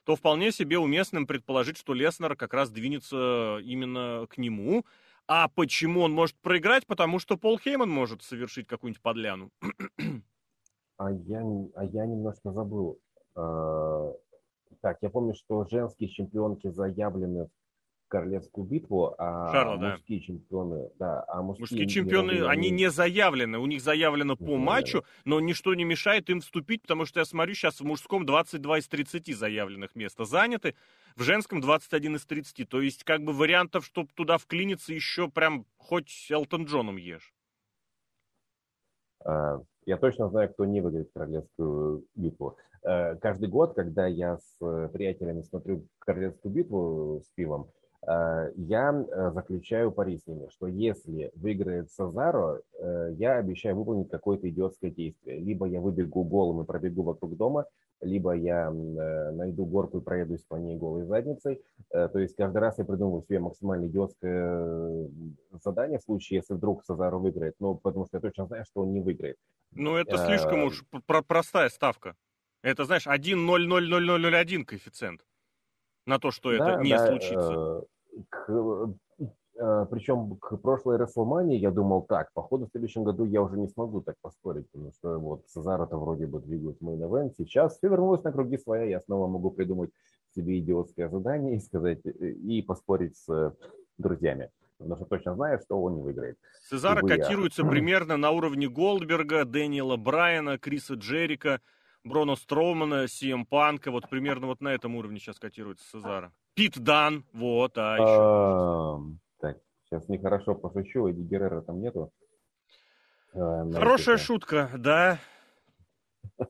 то вполне себе уместным предположить, что Леснер как раз двинется именно к нему. А почему он может проиграть? Потому что Пол Хейман может совершить какую-нибудь подляну. А я, а я немножко забыл. Так, я помню, что женские чемпионки заявлены в королевскую битву, а Шарла, мужские да. чемпионы, да, а мужские, мужские чемпионы, они... они не заявлены, у них заявлено по не матчу, но ничто не мешает им вступить, потому что я смотрю, сейчас в мужском 22 из 30 заявленных места заняты, в женском 21 из 30, то есть как бы вариантов, чтобы туда вклиниться еще прям хоть Элтон Джоном ешь. А, Я точно знаю, кто не выиграет королевскую битву. Э, каждый год, когда я с приятелями смотрю королевскую битву с пивом, Э, я э, заключаю пари с ними, что если выиграет Сазаро, э, я обещаю выполнить какое-то идиотское действие. Либо я выбегу голым и пробегу вокруг дома, либо я найду горку и проедусь по ней голой задницей. То есть каждый раз я придумываю себе максимально идиотское задание в случае, если вдруг Сазаро выиграет, ну, потому что я точно знаю, что он не выиграет. Ну, это слишком уж простая ставка. Это, знаешь, 1-0-0-0-0-1 коэффициент на то, что да, это не да, случится к, э, причем к прошлой WrestleMania я думал так, походу в следующем году я уже не смогу так поспорить, потому что вот Цезара-то вроде бы двигают мейн event. Сейчас все вернулось на круги своя, я снова могу придумать себе идиотское задание и сказать, э, и поспорить с друзьями. Потому что точно знаю, что он не выиграет. Цезара котируется я. примерно на уровне Голдберга, Дэниела Брайана, Криса Джерика, Брона Строумана, Сиэм Панка. Вот примерно вот на этом уровне сейчас котируется Цезара. Пит Дан, вот, а еще. Так, сейчас нехорошо пошучу, Эдди Геррера там нету. А, Хорошая шутка, да.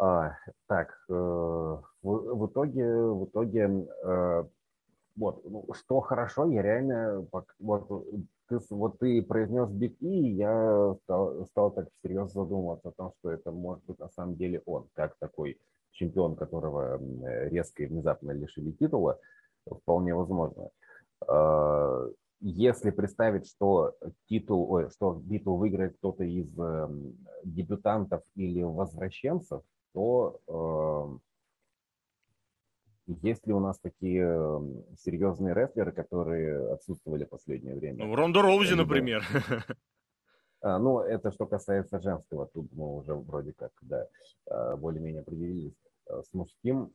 А, так, э, в, в итоге, в итоге, э, вот, ну, что хорошо, я реально, вот, ты, вот ты произнес Биг И, я стал, стал так серьезно задумываться о том, что это может быть на самом деле он, как такой чемпион, которого резко и внезапно лишили титула, вполне возможно. А, если представить, что титул, ой, что титул выиграет кто-то из дебютантов или возвращенцев, то э, есть ли у нас такие серьезные рестлеры, которые отсутствовали в последнее время? Ну, Ронда Роузи, Либо... например. А, ну, это что касается женского, тут мы уже вроде как, да, а, более-менее определились. А, с мужским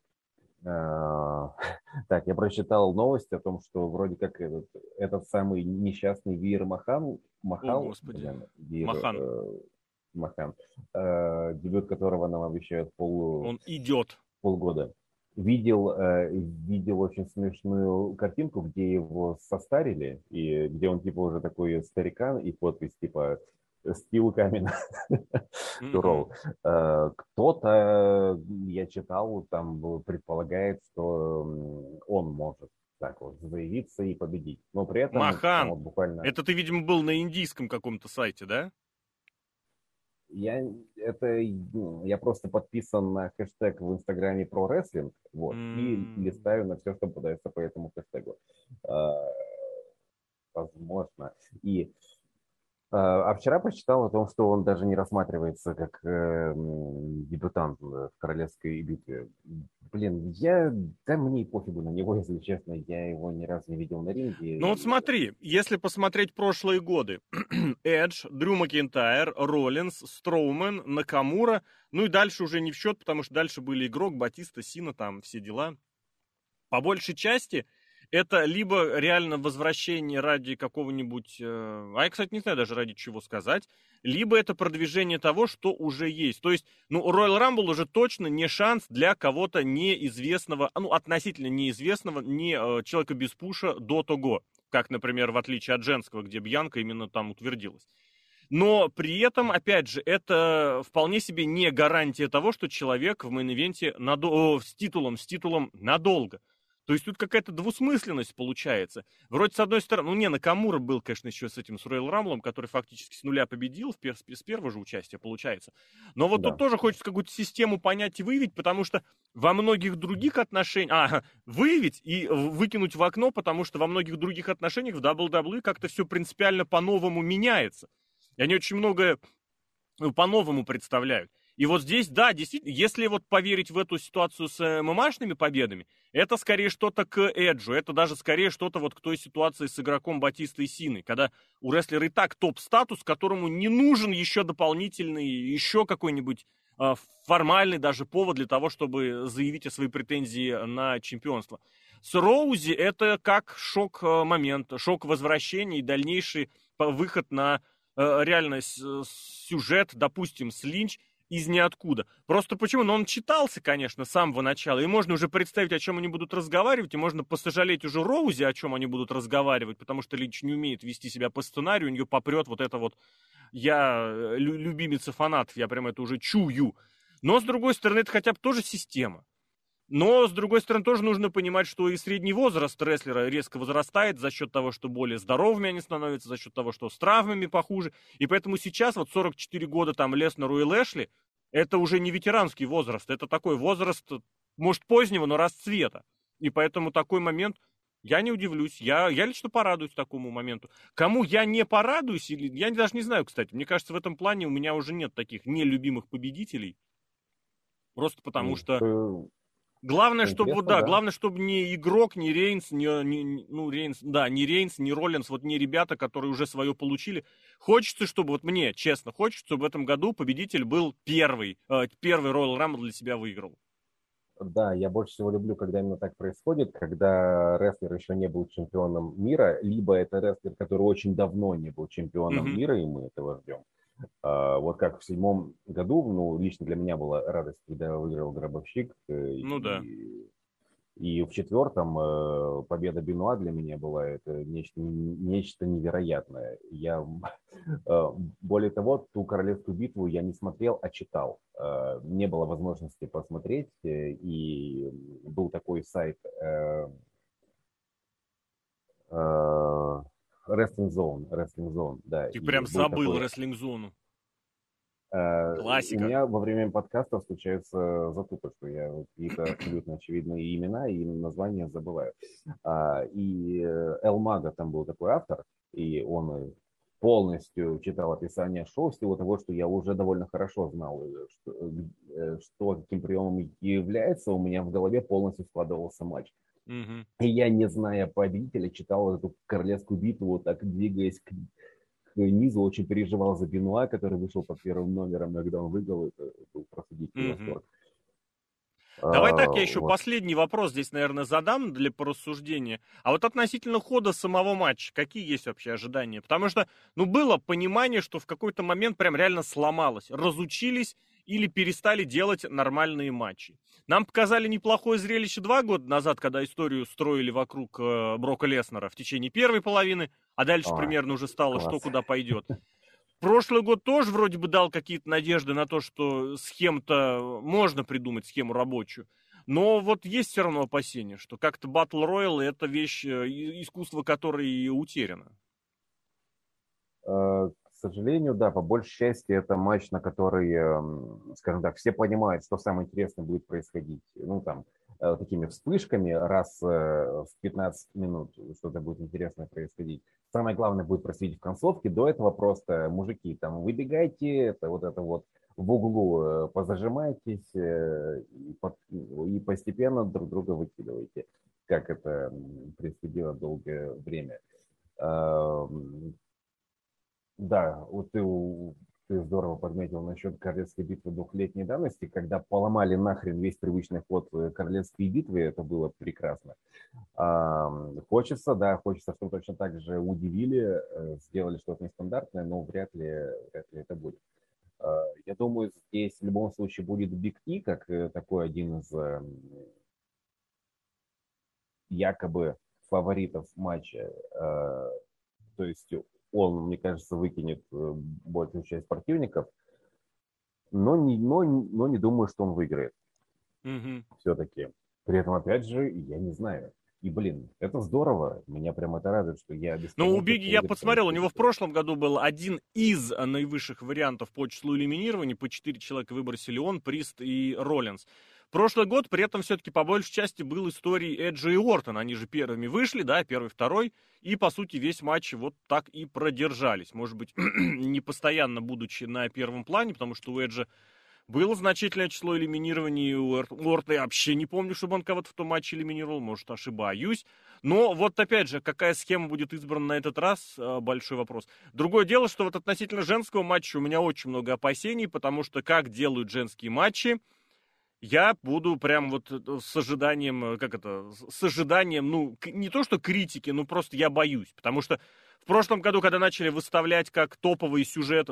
так, я прочитал новость о том, что вроде как этот, этот самый несчастный Вир Махан, Махал, О, господи. Вир, Махан, э, Махан э, дебют которого нам обещают пол... Он идет. полгода видел, э, видел очень смешную картинку, где его состарили, и где он типа уже такой старикан, и подпись типа Стил Камин Турол. Э, кто-то, я читал, там предполагает, что он может так вот заявиться и победить. Но при этом... Махан! Вот буквально... Это ты, видимо, был на индийском каком-то сайте, да? Я, это, ну, я просто подписан на хэштег в Инстаграме про рестлинг, вот, mm. и листаю на все, что подается по этому хэштегу. А, возможно. И а, а вчера прочитал о том, что он даже не рассматривается как э, дебютант в королевской битве. Блин, я, да мне и пофигу на него, если честно, я его ни разу не видел на ринге. Ну вот смотри, если посмотреть прошлые годы, Эдж, Дрю Макинтайр, Роллинс, Строумен, Накамура, ну и дальше уже не в счет, потому что дальше были игрок, Батиста, Сина, там все дела. По большей части это либо реально возвращение ради какого-нибудь, э, а я, кстати, не знаю даже ради чего сказать, либо это продвижение того, что уже есть. То есть, ну, Royal Rumble уже точно не шанс для кого-то неизвестного, ну, относительно неизвестного, не э, человека без push а до того, как, например, в отличие от женского, где Бьянка именно там утвердилась. Но при этом, опять же, это вполне себе не гарантия того, что человек в main event е надо... с титулом, с титулом надолго. То есть тут какая-то двусмысленность получается. Вроде, с одной стороны, ну не, Накамура был, конечно, еще с этим, с Ройл Рамблом, который фактически с нуля победил, в пер- с первого же участия, получается. Но вот да. тут тоже хочется какую-то систему понять и выявить, потому что во многих других отношениях... А, выявить и выкинуть в окно, потому что во многих других отношениях в WWE как-то все принципиально по-новому меняется. И они очень многое ну, по-новому представляют. И вот здесь, да, действительно, если вот поверить в эту ситуацию с э, ММАшными победами, это скорее что-то к Эджу, это даже скорее что-то вот к той ситуации с игроком Батиста и Синой, когда у рестлера и так топ-статус, которому не нужен еще дополнительный, еще какой-нибудь э, формальный даже повод для того, чтобы заявить о своей претензии на чемпионство. С Роузи это как шок-момент, шок возвращения и дальнейший выход на э, реально сюжет, допустим, с Линч – из ниоткуда. Просто почему? Ну, он читался, конечно, с самого начала, и можно уже представить, о чем они будут разговаривать, и можно посожалеть уже Роузи, о чем они будут разговаривать, потому что Линч не умеет вести себя по сценарию, у нее попрет вот это вот я э, любимец и фанат, я прям это уже чую. Но, с другой стороны, это хотя бы тоже система. Но, с другой стороны, тоже нужно понимать, что и средний возраст рестлера резко возрастает за счет того, что более здоровыми они становятся, за счет того, что с травмами похуже. И поэтому сейчас вот 44 года там Леснеру и Лэшли, это уже не ветеранский возраст, это такой возраст, может, позднего, но расцвета. И поэтому такой момент, я не удивлюсь, я, я лично порадуюсь такому моменту. Кому я не порадуюсь, или я даже не знаю, кстати, мне кажется, в этом плане у меня уже нет таких нелюбимых победителей. Просто потому ну, что... Главное, чтобы, вот, да, да, главное, чтобы не игрок, не Рейнс, не, не, ну, Рейнс, да, не Рейнс, не Роллинс, вот не ребята, которые уже свое получили. Хочется, чтобы, вот мне, честно, хочется, чтобы в этом году победитель был первый, э, первый Royal Rumble для себя выиграл. Да, я больше всего люблю, когда именно так происходит, когда рестлер еще не был чемпионом мира, либо это рестлер, который очень давно не был чемпионом mm-hmm. мира, и мы этого ждем. А, вот как в седьмом году, ну, лично для меня была радость, когда выиграл Гробовщик. Э, ну и, да. И в четвертом э, победа Бенуа для меня была это нечто, нечто невероятное. Я, э, более того, ту королевскую битву я не смотрел, а читал. Не было возможности посмотреть, и был такой сайт Wrestling Zone, Wrestling Zone, да. Ты прям забыл такой... Wrestling Zone. Э, Классика. У меня во время подкастов случается что я какие-то абсолютно очевидные имена и названия забываю. А, и Эл Мага там был такой автор, и он полностью читал описание шоу с того, того, что я уже довольно хорошо знал, э, что, э, что каким приемом является, у меня в голове полностью складывался матч. Угу. И я, не зная победителя, читал эту королевскую битву, вот так двигаясь к, к низу, очень переживал за Бенуа, который вышел под первым номером, когда он выиграл, это был просто дикий угу. восторг. Давай а, так, я еще вот. последний вопрос здесь, наверное, задам для порассуждения. А вот относительно хода самого матча, какие есть вообще ожидания? Потому что, ну, было понимание, что в какой-то момент прям реально сломалось. Разучились или перестали делать нормальные матчи. Нам показали неплохое зрелище два года назад, когда историю строили вокруг э, Брока Леснера в течение первой половины, а дальше О, примерно уже стало, класс. что куда пойдет. Прошлый год тоже вроде бы дал какие-то надежды на то, что схем-то можно придумать, схему рабочую. Но вот есть все равно опасения, что как-то Battle Royale это вещь, э, искусство которое утеряно. Сожалению, да, по большей части это матч, на который, эм, скажем так, все понимают, что самое интересное будет происходить. Ну, там, э, такими вспышками раз э, в 15 минут что-то будет интересное происходить. Самое главное будет происходить в концовке. До этого просто, мужики, там, выбегайте, это вот это вот в углу э, позажимайтесь и, и постепенно друг друга выкидывайте, как это происходило долгое время. Эм, да, вот ты, ты здорово подметил насчет королевской битвы двухлетней давности, когда поломали нахрен весь привычный ход э, королевской битвы, это было прекрасно. А, хочется, да, хочется, чтобы точно так же удивили, э, сделали что-то нестандартное, но вряд ли, вряд ли это будет. А, я думаю, здесь в любом случае будет Биг И, как э, такой один из якобы фаворитов матча. А, то есть он, мне кажется, выкинет э, большую часть противников, но не, но, но не думаю, что он выиграет. Mm-hmm. Все-таки. При этом, опять же, я не знаю. И, блин, это здорово. Меня прям это радует, что я... Ну, у Биги я посмотрел, у него в прошлом году был один из наивысших вариантов по числу элиминирований. По четыре человека выбросили он, Прист и Роллинс. Прошлый год при этом все-таки по большей части был историей Эджи и Ортона. Они же первыми вышли, да, первый, второй. И, по сути, весь матч вот так и продержались. Может быть, не постоянно будучи на первом плане, потому что у Эджа было значительное число элиминирований. У Орта я вообще не помню, чтобы он кого-то в том матче элиминировал. Может, ошибаюсь. Но вот опять же, какая схема будет избрана на этот раз, э, большой вопрос. Другое дело, что вот относительно женского матча у меня очень много опасений, потому что как делают женские матчи – я буду прям вот э, с ожиданием, э, как это, с ожиданием, ну, не то что критики, но просто я боюсь. Потому что в прошлом году, когда начали выставлять как топовый сюжет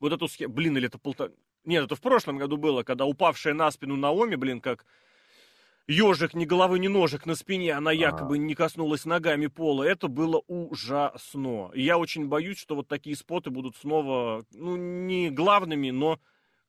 вот эту схему, блин, или это полтора... Нет, это в прошлом году было, когда упавшая на спину Наоми, блин, как ежик ни головы, ни ножек на спине, она якобы не коснулась ногами пола. Это было ужасно. И я очень боюсь, что вот такие споты будут снова, ну, не главными, но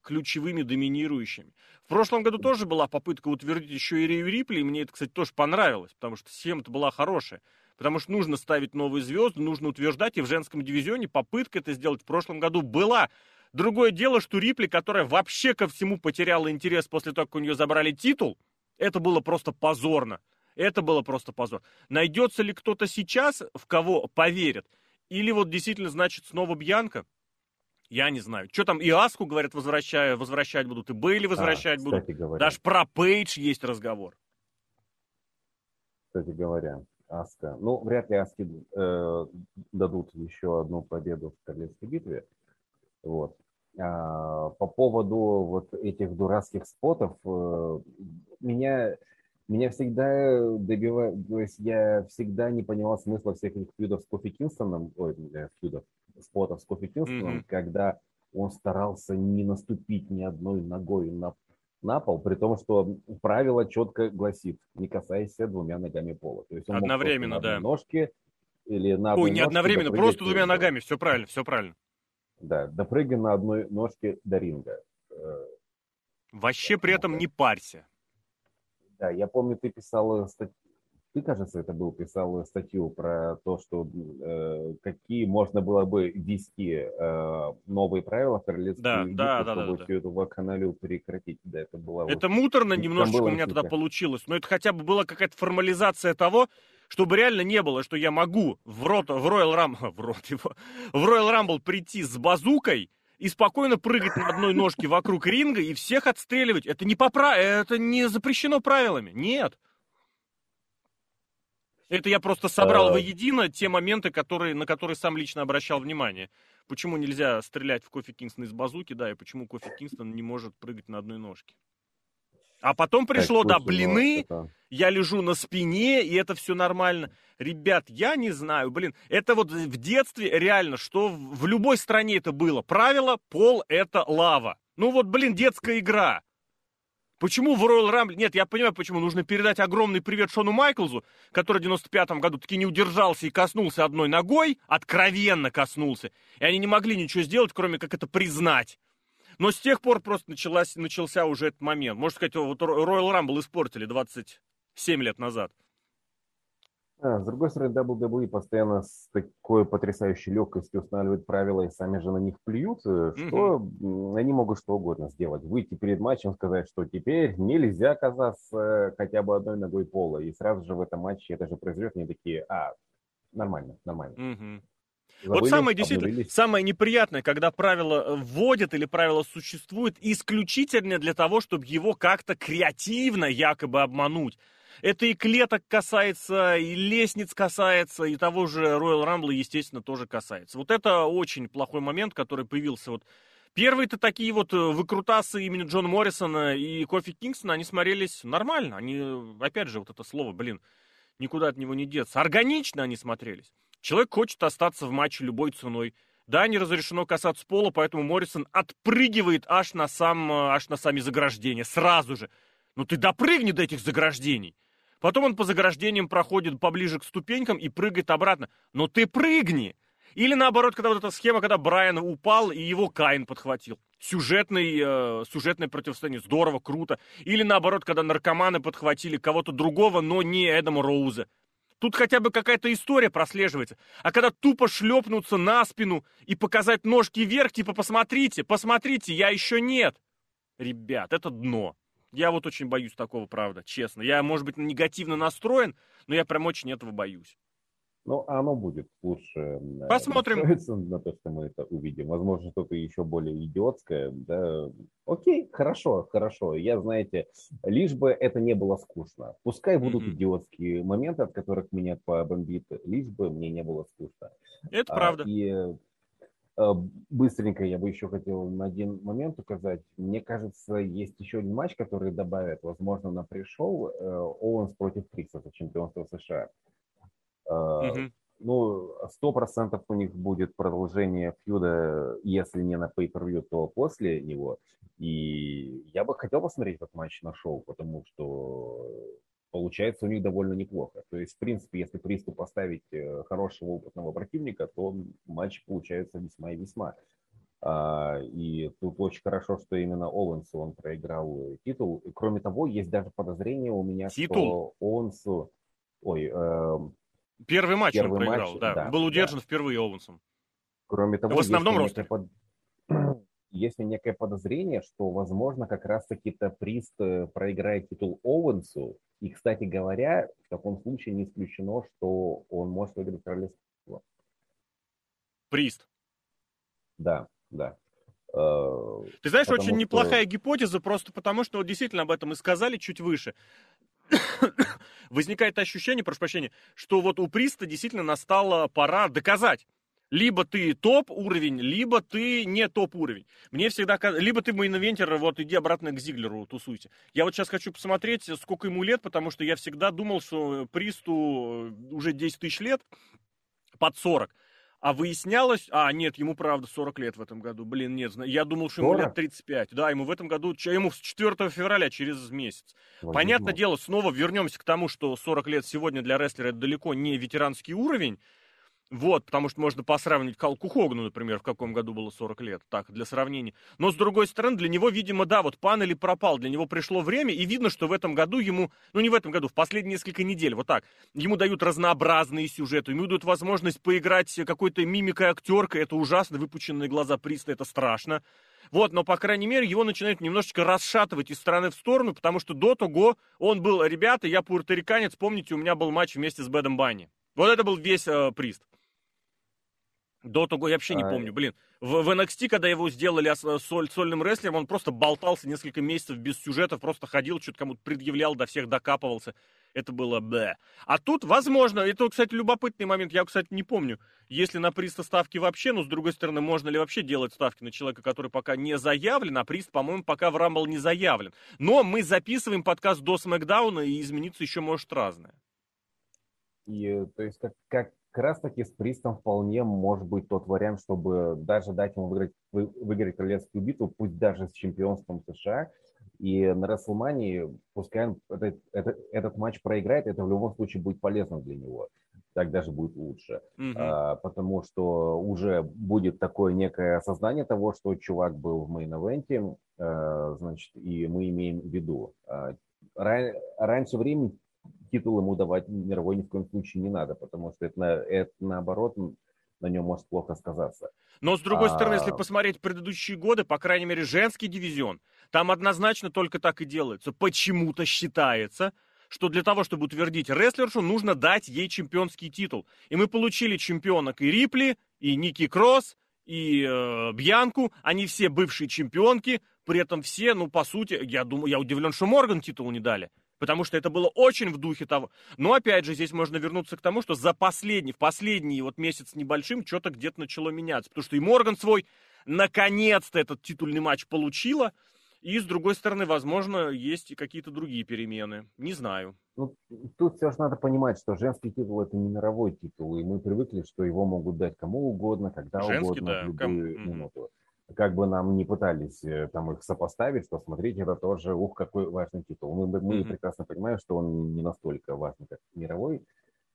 ключевыми, доминирующими. В прошлом году тоже была попытка утвердить еще и Рию Рипли, и мне это, кстати, тоже понравилось, потому что схема-то была хорошая. Потому что нужно ставить новые звезды, нужно утверждать, и в женском дивизионе попытка это сделать в прошлом году была. Другое дело, что Рипли, которая вообще ко всему потеряла интерес после того, как у нее забрали титул, это было просто позорно. Это было просто позор. Найдется ли кто-то сейчас, в кого поверят? Или вот действительно, значит, снова Бьянка? Я не знаю. Что там, и Аску, говорят, возвращают, возвращать будут, и Бейли возвращать а, будут. Говоря. Даже про Пейдж есть разговор. Кстати говоря, Аска. Ну, вряд ли Аски э, дадут еще одну победу в Королевской битве. Вот. А, по поводу вот этих дурацких спотов, э, меня, меня всегда добивает, то есть я всегда не понимал смысла всех этих фьюдов с Кофи Кингстоном, ой, э, фьюдов, спотов с Кофи Кингстоном, mm-hmm. когда он старался не наступить ни одной ногой на, на пол, при том, что правило четко гласит, не касайся двумя ногами пола. То есть он одновременно, мог да. На ножке или на Ой, не одновременно, просто двумя ногами, все правильно, все правильно. Да, допрыгай на одной ножке до ринга. Э, Вообще при этом не парься. Да, я помню, ты писал статью, ты, кажется, это был, писал статью про то, что э, какие можно было бы ввести э, новые правила в королевстве, да, Египта, да, да, чтобы да, всю да. эту вакханалию прекратить. Да, это было это вот, муторно немножечко у меня тогда получилось, но это хотя бы была какая-то формализация того, чтобы реально не было, что я могу в, рот, в Royal Rumble, в, рот его, в Royal Rumble прийти с базукой и спокойно прыгать на одной ножке вокруг ринга и всех отстреливать. Это не, попра... это не запрещено правилами. Нет. Это я просто собрал а... воедино те моменты, которые, на которые сам лично обращал внимание. Почему нельзя стрелять в Кофи Кингстон из базуки, да, и почему Кофи Кингстон не может прыгать на одной ножке. А потом пришло, да, блины, я лежу на спине, и это все нормально. Ребят, я не знаю, блин, это вот в детстве реально, что в любой стране это было. Правило, пол это лава. Ну вот, блин, детская игра. Почему в Royal Rumble... Нет, я понимаю, почему. Нужно передать огромный привет Шону Майклзу, который в 95-м году таки не удержался и коснулся одной ногой, откровенно коснулся. И они не могли ничего сделать, кроме как это признать. Но с тех пор просто началась, начался уже этот момент. Можно сказать, вот Royal Rumble испортили 27 лет назад. С другой стороны, WWE постоянно с такой потрясающей легкостью устанавливают правила и сами же на них плюют, э, что mm-hmm. они могут что угодно сделать. Выйти перед матчем, сказать, что теперь нельзя казаться хотя бы одной ногой пола. И сразу же в этом матче это же произойдет, они такие, а, нормально, нормально. Mm-hmm. Забыли, вот самое действительно, обнулились. самое неприятное, когда правило э, вводят или правило существует исключительно для того, чтобы его как-то креативно якобы обмануть. Это и клеток касается, и лестниц касается, и того же Royal Rumble, естественно, тоже касается. Вот это очень плохой момент, который появился вот Первые-то такие вот э, выкрутасы имени Джона Моррисона и Кофи Кингстона, они смотрелись нормально. Они, опять же, вот это слово, блин, никуда от него не деться. Органично они смотрелись. Человек хочет остаться в матче любой ценой. Да, не разрешено касаться пола, поэтому Моррисон отпрыгивает аж на, сам, э, аж на сами заграждения, сразу же. Ну ты допрыгни до этих заграждений. Потом он по заграждениям проходит поближе к ступенькам и прыгает обратно. Но ты прыгни! Или наоборот, когда вот эта схема, когда Брайан упал и его Каин подхватил. Сюжетный, э, сюжетное противостояние. Здорово, круто. Или наоборот, когда наркоманы подхватили кого-то другого, но не Эдама Роуза. Тут хотя бы какая-то история прослеживается. А когда тупо шлепнуться на спину и показать ножки вверх, типа посмотрите, посмотрите, я еще нет. Ребят, это дно. Я вот очень боюсь такого, правда, честно. Я, может быть, негативно настроен, но я прям очень этого боюсь. Ну, оно будет лучше Посмотрим. на то, что мы это увидим. Возможно, что-то еще более идиотское. Да. Окей, хорошо, хорошо. Я, знаете, лишь бы это не было скучно. Пускай будут mm-hmm. идиотские моменты, от которых меня побомбит, лишь бы мне не было скучно. Это а, правда. И а, быстренько я бы еще хотел на один момент указать. Мне кажется, есть еще один матч, который добавят, возможно, на пришел э, Оуэнс против Крикса за чемпионство США. Угу. ну, сто процентов у них будет продолжение фьюда, если не на pay-per-view, то после него. И я бы хотел посмотреть этот матч на шоу, потому что получается у них довольно неплохо. То есть, в принципе, если Присту поставить э, хорошего опытного противника, то матч получается весьма и весьма. А, и тут очень хорошо, что именно Оуэнсу он проиграл титул. И, кроме того, есть даже подозрение у меня, титул? что Оуэнсу... Ой, э, Первый матч первый он проиграл, матч, да. да. Был удержан да. впервые Оуэнсом. Кроме того, в основном росте. Под... Есть некое подозрение, что, возможно, как раз-таки-то Прист э, проиграет титул Оуэнсу. И, кстати говоря, в таком случае не исключено, что он может выиграть королевство. Прист. Да, да. Э, Ты знаешь, потому очень что... неплохая гипотеза, просто потому что вот действительно об этом и сказали чуть выше. возникает ощущение, прошу прощения, что вот у Приста действительно настала пора доказать. Либо ты топ уровень, либо ты не топ уровень. Мне всегда либо ты main eventer, вот иди обратно к Зиглеру, тусуйте. Я вот сейчас хочу посмотреть, сколько ему лет, потому что я всегда думал, что Присту уже 10 тысяч лет, под 40. А выяснялось... А, нет, ему правда 40 лет в этом году. Блин, нет, я думал, что ему 40? лет 35. Да, ему в этом году... Ему с 4 февраля, через месяц. Возможно. Понятное дело, снова вернемся к тому, что 40 лет сегодня для рестлера это далеко не ветеранский уровень. Вот, потому что можно посравнить Калку Хогану, например, в каком году было 40 лет, так, для сравнения. Но, с другой стороны, для него, видимо, да, вот пан или пропал, для него пришло время, и видно, что в этом году ему, ну не в этом году, в последние несколько недель, вот так, ему дают разнообразные сюжеты, ему дают возможность поиграть какой-то мимикой актеркой, это ужасно, выпученные глаза Приста, это страшно. Вот, но, по крайней мере, его начинают немножечко расшатывать из стороны в сторону, потому что до того он был, ребята, я пуэрториканец, помните, у меня был матч вместе с Бэдом Банни. Вот это был весь э, Прист. До того я вообще не а... помню, блин. В, в NXT, когда его сделали соль, сольным рестлером, он просто болтался несколько месяцев без сюжетов, просто ходил, что-то кому-то предъявлял, до всех докапывался. Это было б. А тут, возможно, это, кстати, любопытный момент, я, кстати, не помню, если на приста ставки вообще, но, с другой стороны, можно ли вообще делать ставки на человека, который пока не заявлен, а прист, по-моему, пока в Рамбл не заявлен. Но мы записываем подкаст до Смакдауна, и измениться еще может разное. И, то есть, как, как как раз таки с Пристом вполне может быть тот вариант, чтобы даже дать ему выиграть, выиграть королевскую битву, пусть даже с чемпионством США. И на Расселмании, пускай он этот, этот, этот матч проиграет, это в любом случае будет полезно для него. Так даже будет лучше. Mm-hmm. А, потому что уже будет такое некое осознание того, что чувак был в мейн-эвенте, а, значит, и мы имеем в виду. А, ран, раньше времени титул ему давать мировой ни в коем случае не надо, потому что это, это наоборот на нем может плохо сказаться. Но, с другой а... стороны, если посмотреть предыдущие годы, по крайней мере, женский дивизион, там однозначно только так и делается. Почему-то считается, что для того, чтобы утвердить рестлершу, нужно дать ей чемпионский титул. И мы получили чемпионок и Рипли, и Ники Кросс, и э, Бьянку. Они все бывшие чемпионки, при этом все, ну, по сути, я думаю, я удивлен, что Морган титул не дали потому что это было очень в духе того. Но опять же, здесь можно вернуться к тому, что за последний, в последний вот месяц небольшим что-то где-то начало меняться, потому что и Морган свой наконец-то этот титульный матч получила, и с другой стороны, возможно, есть и какие-то другие перемены. Не знаю. Ну, тут все же надо понимать, что женский титул это не мировой титул, и мы привыкли, что его могут дать кому угодно, когда женский, угодно, да, в любую ком... минуту как бы нам не пытались э, там их сопоставить, что смотрите, это тоже, ух, какой важный титул. Мы, мы mm-hmm. прекрасно понимаем, что он не настолько важный, как мировой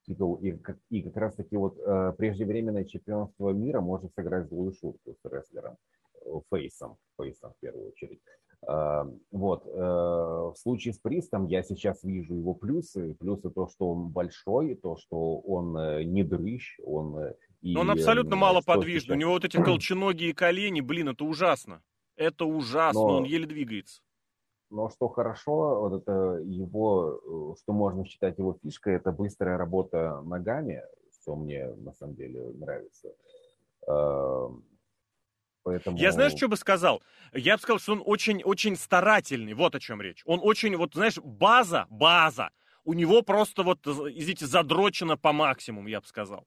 титул, и как, и как раз таки вот э, преждевременное чемпионство мира может сыграть злую шутку с рестлером, э, фейсом, фейсом в первую очередь. Uh, вот. Uh, в случае с Пристом я сейчас вижу его плюсы. Плюсы то, что он большой, то, что он не дрыщ, он и, Но он абсолютно мало подвижный. У него вот эти колченогие колени, блин, это ужасно. Это ужасно, Но... он еле двигается. Но что хорошо, вот это его, э, что можно считать его фишкой, это быстрая работа ногами, что мне на самом деле нравится. Эм, поэтому... Я знаешь, что бы сказал? Я бы сказал, что он очень-очень старательный. Вот о чем речь. Он очень, вот знаешь, база, база. У него просто вот, извините, задрочена по максимуму, я бы сказал.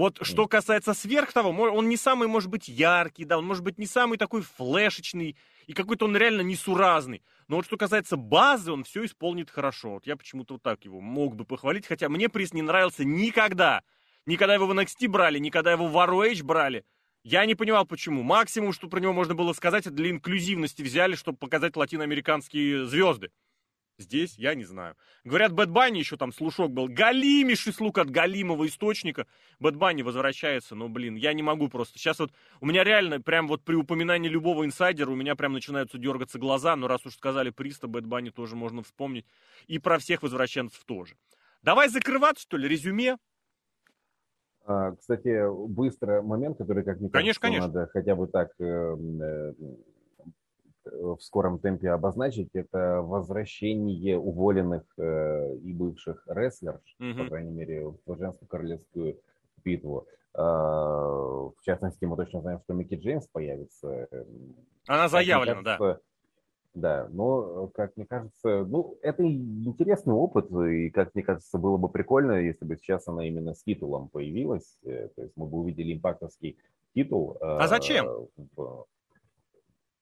Вот что касается сверх того, он не самый, может быть, яркий, да, он может быть не самый такой флешечный, и какой-то он реально несуразный. Но вот что касается базы, он все исполнит хорошо. Вот я почему-то вот так его мог бы похвалить, хотя мне приз не нравился никогда. Никогда его в NXT брали, никогда его в ROH брали. Я не понимал, почему. Максимум, что про него можно было сказать, это для инклюзивности взяли, чтобы показать латиноамериканские звезды. Здесь я не знаю. Говорят, Bad Bunny еще там слушок был. Галимейший слух от галимого источника. Bad Bunny возвращается, но, блин, я не могу просто. Сейчас вот у меня реально, прям вот при упоминании любого инсайдера, у меня прям начинаются дергаться глаза, но раз уж сказали Приста, Bad Bunny тоже можно вспомнить. И про всех возвращенцев тоже. Давай закрываться, что ли, резюме? А, кстати, быстро момент, который, как мне кажется, конечно, надо хотя бы так эм, э, в скором темпе обозначить, это возвращение уволенных э, и бывших рестлеров, mm-hmm. по крайней мере, в женскую королевскую битву. Э, в частности, мы точно знаем, что Микки Джеймс появится. Она заявлена, да. Да, но, как мне кажется, ну, это интересный опыт, и, как мне кажется, было бы прикольно, если бы сейчас она именно с титулом появилась, э, то есть мы бы увидели импактовский титул. А зачем? Э,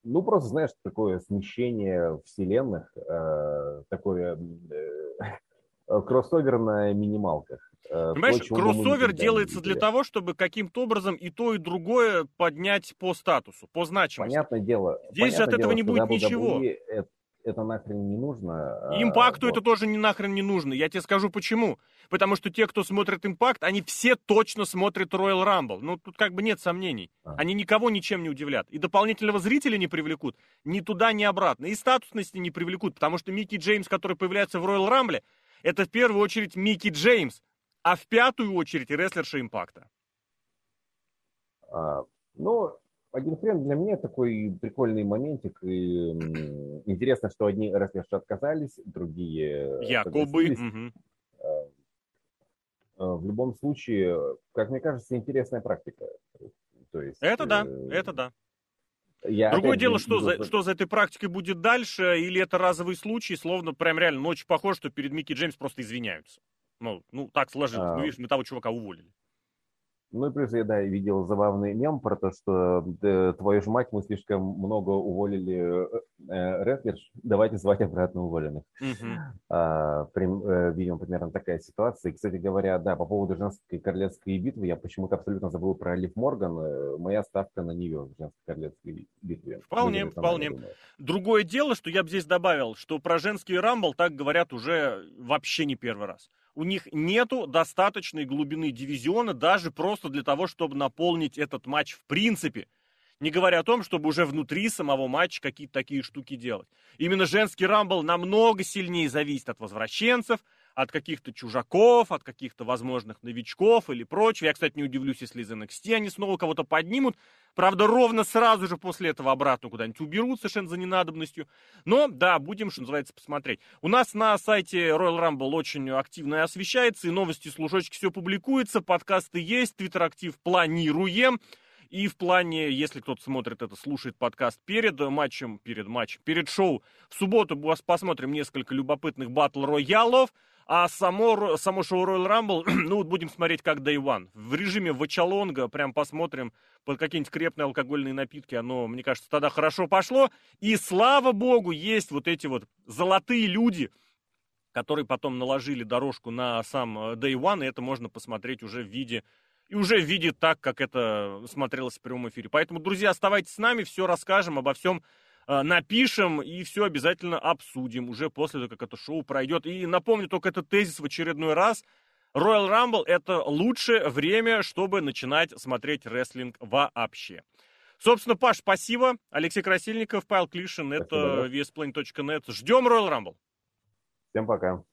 ну, просто, знаешь, такое смещение вселенных, э, такое э, кроссовер на минималках. Э, Понимаешь, то, кроссовер делается для того, чтобы каким-то образом и то, и другое поднять по статусу, по значимости. Понятное дело. Здесь понятное от этого дело, не будет ничего. Это, это нахрен не нужно. Импакту вот. это тоже не нахрен не нужно. Я тебе скажу почему. Потому что те, кто смотрит Импакт, они все точно смотрят Royal Rumble. Ну, тут как бы нет сомнений. А. Они никого ничем не удивлят. И дополнительного зрителя не привлекут ни туда, ни обратно. И статусности не привлекут, потому что Микки Джеймс, который появляется в Royal Rumble, это в первую очередь Микки Джеймс, а в пятую очередь рестлерша Импакта. А, ну, один хрен для меня такой прикольный моментик. И, интересно, что одни рестлерши отказались, другие Якобы. Угу. В любом случае, как мне кажется, интересная практика. То есть, это да, э, это да. Я Другое дело, что, за, что за этой практикой будет дальше, или это разовый случай, словно прям реально ну, очень похоже, что перед Микки Джеймс просто извиняются. Ну, ну так сложилось. А... Ну, видишь, мы того чувака уволили. Ну и плюс я, да, видел забавный мем про то, что да, твою же мать, мы слишком много уволили э, э рестлерш, давайте звать обратно уволенных. Uh-huh. А, э, видимо, примерно такая ситуация. И, кстати говоря, да, по поводу женской королевской битвы, я почему-то абсолютно забыл про Лив Морган. Э, моя ставка на нее в женской королевской битве. Вполне, Люди, вполне. Другое дело, что я бы здесь добавил, что про женский рамбл так говорят уже вообще не первый раз у них нету достаточной глубины дивизиона даже просто для того, чтобы наполнить этот матч в принципе. Не говоря о том, чтобы уже внутри самого матча какие-то такие штуки делать. Именно женский рамбл намного сильнее зависит от возвращенцев, от каких-то чужаков, от каких-то возможных новичков или прочего. Я, кстати, не удивлюсь, если из NXT они снова кого-то поднимут. Правда, ровно сразу же после этого обратно куда-нибудь уберут совершенно за ненадобностью. Но, да, будем, что называется, посмотреть. У нас на сайте Royal Rumble очень активно освещается, и новости, служочки, все публикуется, подкасты есть, твиттер-актив планируем. И в плане, если кто-то смотрит это, слушает подкаст перед матчем, перед матчем, перед шоу, в субботу посмотрим несколько любопытных батл-роялов. А само, само шоу Royal Rumble, ну вот будем смотреть как Day One. В режиме вачалонга прям посмотрим под какие-нибудь крепные алкогольные напитки. Оно, мне кажется, тогда хорошо пошло. И слава богу, есть вот эти вот золотые люди, которые потом наложили дорожку на сам э, Day One, и это можно посмотреть уже в виде и уже в виде так, как это смотрелось в прямом эфире. Поэтому, друзья, оставайтесь с нами, все расскажем обо всем напишем и все обязательно обсудим уже после того, как это шоу пройдет. И напомню только этот тезис в очередной раз. Royal Rumble – это лучшее время, чтобы начинать смотреть рестлинг вообще. Собственно, Паш, спасибо. Алексей Красильников, Павел Клишин, это VSPlane.net. Ждем Royal Rumble. Всем пока.